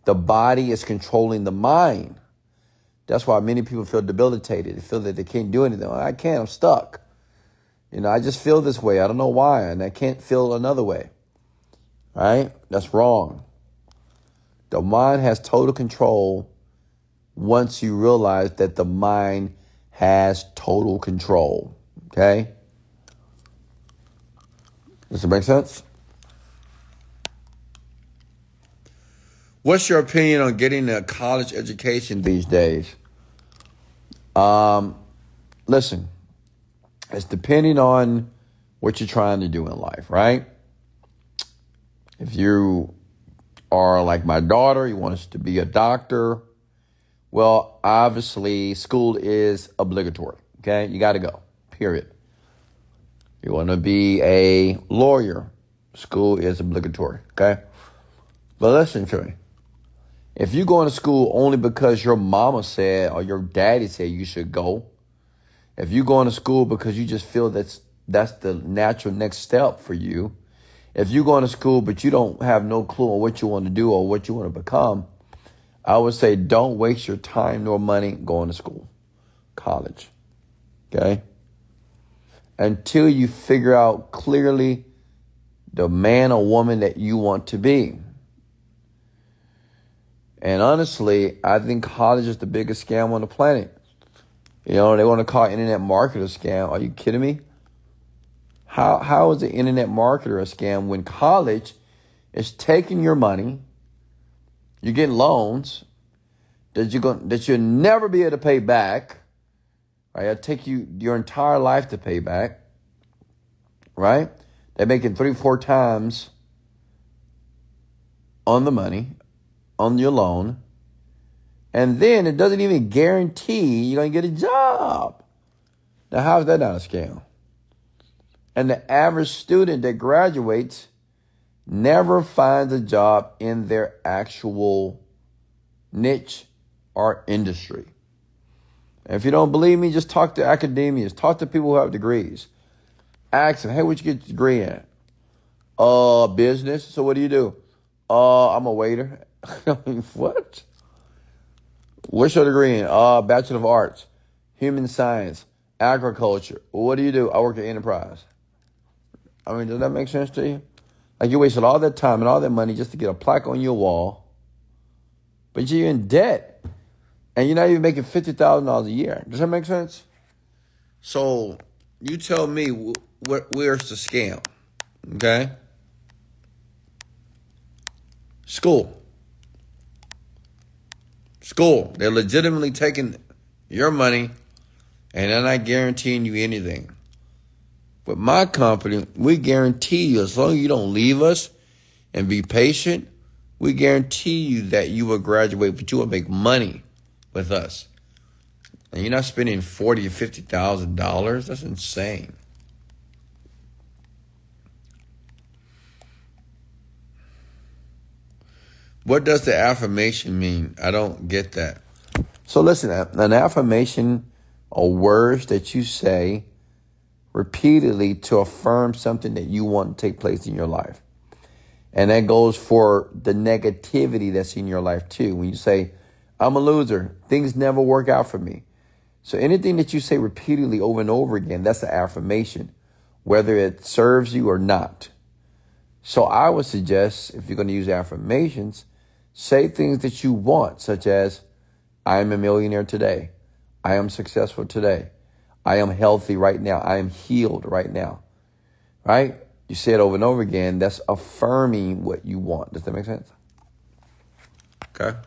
The body is controlling the mind. That's why many people feel debilitated. They feel that they can't do anything. I can't, I'm stuck. You know, I just feel this way. I don't know why, and I can't feel another way. Right? That's wrong. The mind has total control once you realize that the mind has total control. Okay? Does it make sense? What's your opinion on getting a college education these days? Um, listen, it's depending on what you're trying to do in life, right? If you are like my daughter, you want us to be a doctor, well, obviously, school is obligatory, okay? You got to go, period. You want to be a lawyer, school is obligatory, okay? But listen to me. If you go to school only because your mama said or your daddy said you should go, if you go to school because you just feel that's that's the natural next step for you, if you go to school but you don't have no clue on what you want to do or what you want to become, I would say don't waste your time nor money going to school, college. Okay? Until you figure out clearly the man or woman that you want to be. And honestly, I think college is the biggest scam on the planet. You know, they want to call internet marketer a scam. Are you kidding me? How how is the internet marketer a scam when college is taking your money, you're getting loans that you're going that you'll never be able to pay back. Right? It'll take you your entire life to pay back. Right? They're making three, four times on the money on your loan. And then it doesn't even guarantee you're going to get a job. Now, how is that not a scam? And the average student that graduates never finds a job in their actual niche or industry. And if you don't believe me, just talk to academians, talk to people who have degrees. Ask them, hey, what you get your degree in? Uh, business. So what do you do? Uh, I'm a waiter. I mean, what? What's your degree in? Uh, Bachelor of Arts, Human Science, Agriculture. What do you do? I work at Enterprise. I mean, does that make sense to you? Like you wasted all that time and all that money just to get a plaque on your wall, but you're in debt, and you're not even making fifty thousand dollars a year. Does that make sense? So you tell me wh- where's the scam? Okay. School. School. They're legitimately taking your money and they're not guaranteeing you anything. But my company, we guarantee you, as long as you don't leave us and be patient, we guarantee you that you will graduate, but you will make money with us. And you're not spending forty or fifty thousand dollars. That's insane. What does the affirmation mean? I don't get that. So listen, an affirmation are words that you say repeatedly to affirm something that you want to take place in your life. And that goes for the negativity that's in your life too. When you say, I'm a loser, things never work out for me. So anything that you say repeatedly over and over again, that's an affirmation, whether it serves you or not. So I would suggest if you're going to use affirmations, say things that you want, such as, I am a millionaire today. I am successful today. I am healthy right now. I am healed right now. Right? You say it over and over again. That's affirming what you want. Does that make sense? Okay.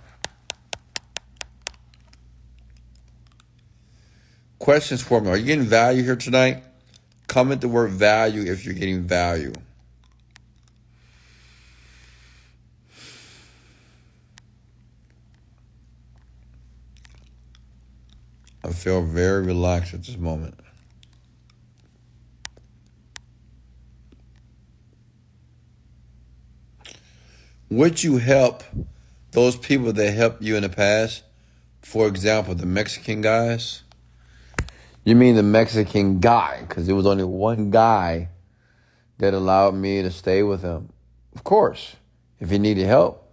Questions for me. Are you getting value here tonight? Comment the word value if you're getting value. I feel very relaxed at this moment. Would you help those people that helped you in the past? For example, the Mexican guys? You mean the Mexican guy? Because there was only one guy that allowed me to stay with him. Of course, if he needed help.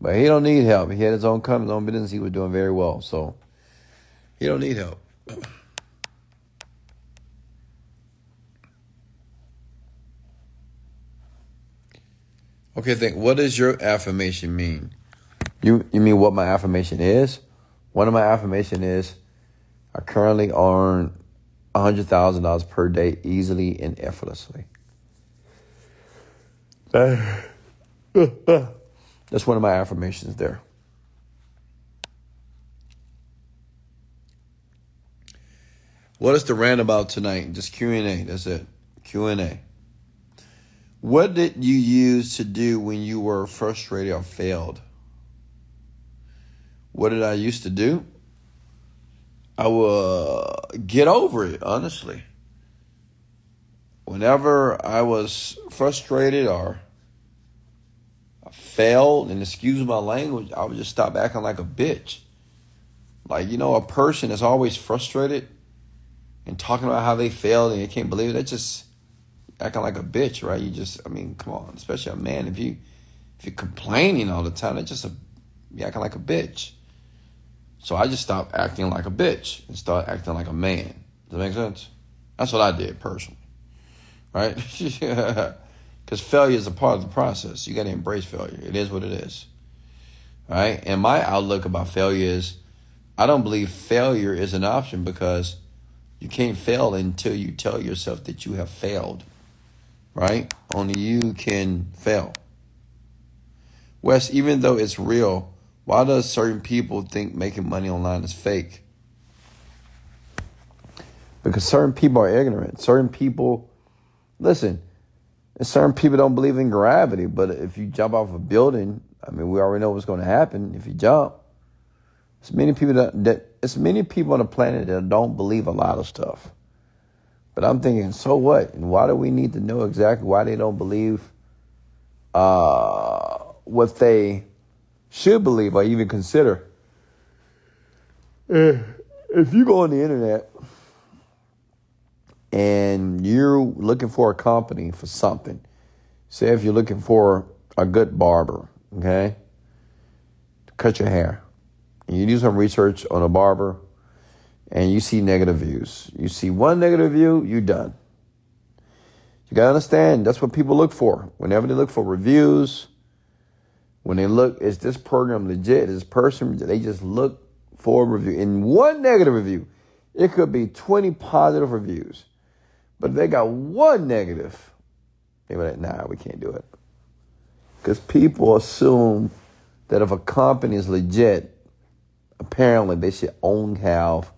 But he don't need help. He had his own company, his own business. He was doing very well. So you don't need help. Okay, think. What does your affirmation mean? You you mean what my affirmation is? One of my affirmation is, I currently earn hundred thousand dollars per day easily and effortlessly. That's one of my affirmations there. What is the rant about tonight? Just Q and A. That's it. Q and A. What did you use to do when you were frustrated or failed? What did I used to do? I would uh, get over it, honestly. Whenever I was frustrated or failed, and excuse my language, I would just stop acting like a bitch. Like, you know, a person is always frustrated and talking about how they failed and you can't believe it, that's just acting like a bitch, right? You just, I mean, come on, especially a man. If you if you're complaining all the time, that's just a you acting like a bitch. So I just stopped acting like a bitch and start acting like a man. Does that make sense? That's what I did personally, right? Because failure is a part of the process. You got to embrace failure. It is what it is, right? And my outlook about failure is, I don't believe failure is an option because you can't fail until you tell yourself that you have failed, right? Only you can fail. Wes, even though it's real, why does certain people think making money online is fake? Because certain people are ignorant. Certain people, listen, certain people don't believe in gravity, but if you jump off a building, I mean, we already know what's going to happen if you jump. There's many people that, that it's many people on the planet that don't believe a lot of stuff. But I'm thinking, so what? And why do we need to know exactly why they don't believe uh, what they should believe or even consider? Eh, if you go on the internet and you're looking for a company for something, say if you're looking for a good barber, okay, to cut your hair and you do some research on a barber and you see negative views. You see one negative view, you're done. You gotta understand that's what people look for. Whenever they look for reviews, when they look, is this program legit? Is this person they just look for a review. In one negative review, it could be 20 positive reviews. But if they got one negative, they were like, nah, we can't do it. Because people assume that if a company is legit, apparently they should only have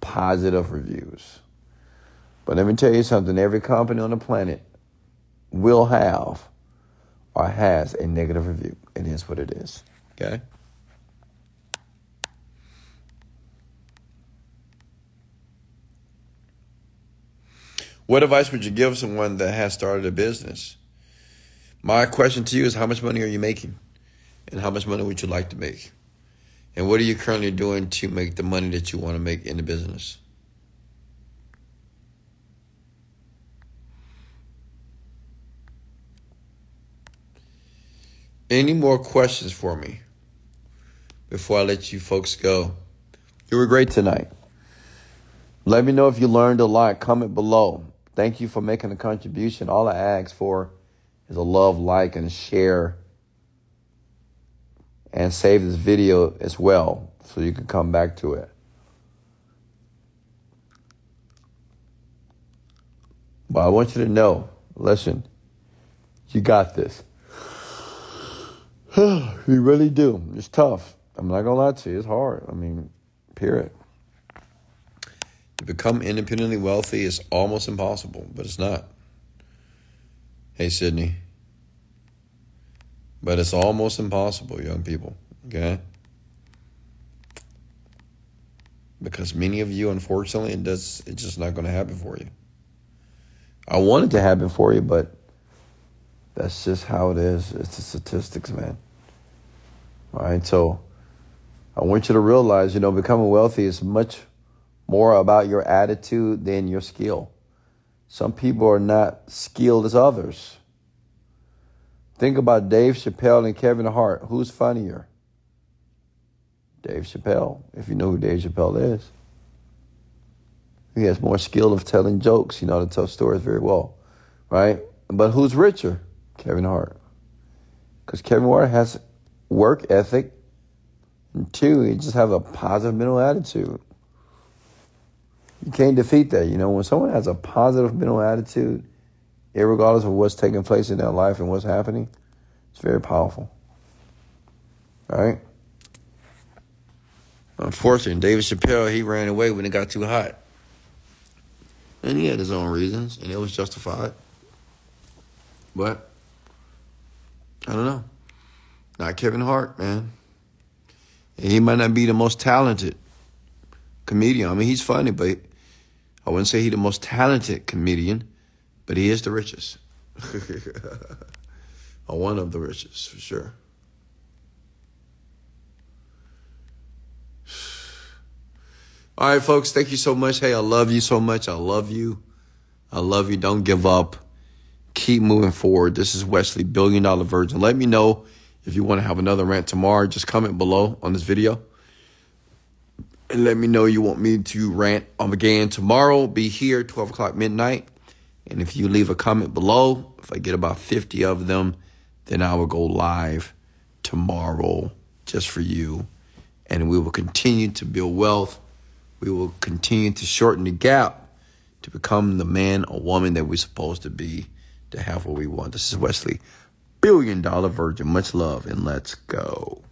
positive reviews. But let me tell you something every company on the planet will have or has a negative review. It is what it is. Okay? What advice would you give someone that has started a business? My question to you is how much money are you making? And how much money would you like to make? And what are you currently doing to make the money that you want to make in the business? Any more questions for me before I let you folks go? You were great tonight. Let me know if you learned a lot. Comment below. Thank you for making a contribution. All I ask for is a love, like, and share. And save this video as well so you can come back to it. But I want you to know listen, you got this. you really do. It's tough. I'm not going to lie to you. It's hard. I mean, period. To become independently wealthy is almost impossible, but it's not. Hey, Sydney. But it's almost impossible, young people. Okay? Because many of you, unfortunately, it does. It's just not going to happen for you. I want it to happen for you, but that's just how it is. It's the statistics, man. All right, so I want you to realize, you know, becoming wealthy is much more about your attitude than your skill. Some people are not skilled as others. Think about Dave Chappelle and Kevin Hart. Who's funnier? Dave Chappelle, if you know who Dave Chappelle is. He has more skill of telling jokes, you know, to tell stories very well, right? But who's richer? Kevin Hart. Because Kevin Hart has work ethic, and two, he just have a positive mental attitude. You can't defeat that. You know, when someone has a positive mental attitude, regardless of what's taking place in their life and what's happening, it's very powerful. All right? Unfortunately, David Chappelle, he ran away when it got too hot. And he had his own reasons, and it was justified. But, I don't know. Not Kevin Hart, man. And he might not be the most talented comedian. I mean, he's funny, but I wouldn't say he's the most talented comedian, but he is the richest. or one of the richest, for sure. All right, folks, thank you so much. Hey, I love you so much. I love you. I love you. Don't give up. Keep moving forward. This is Wesley, Billion Dollar Virgin. Let me know if you want to have another rant tomorrow. Just comment below on this video and let me know you want me to rant on again tomorrow. Be here 12 o'clock midnight. And if you leave a comment below, if I get about 50 of them, then I will go live tomorrow just for you. And we will continue to build wealth. We will continue to shorten the gap to become the man or woman that we're supposed to be to have what we want. This is Wesley, billion dollar virgin. Much love and let's go.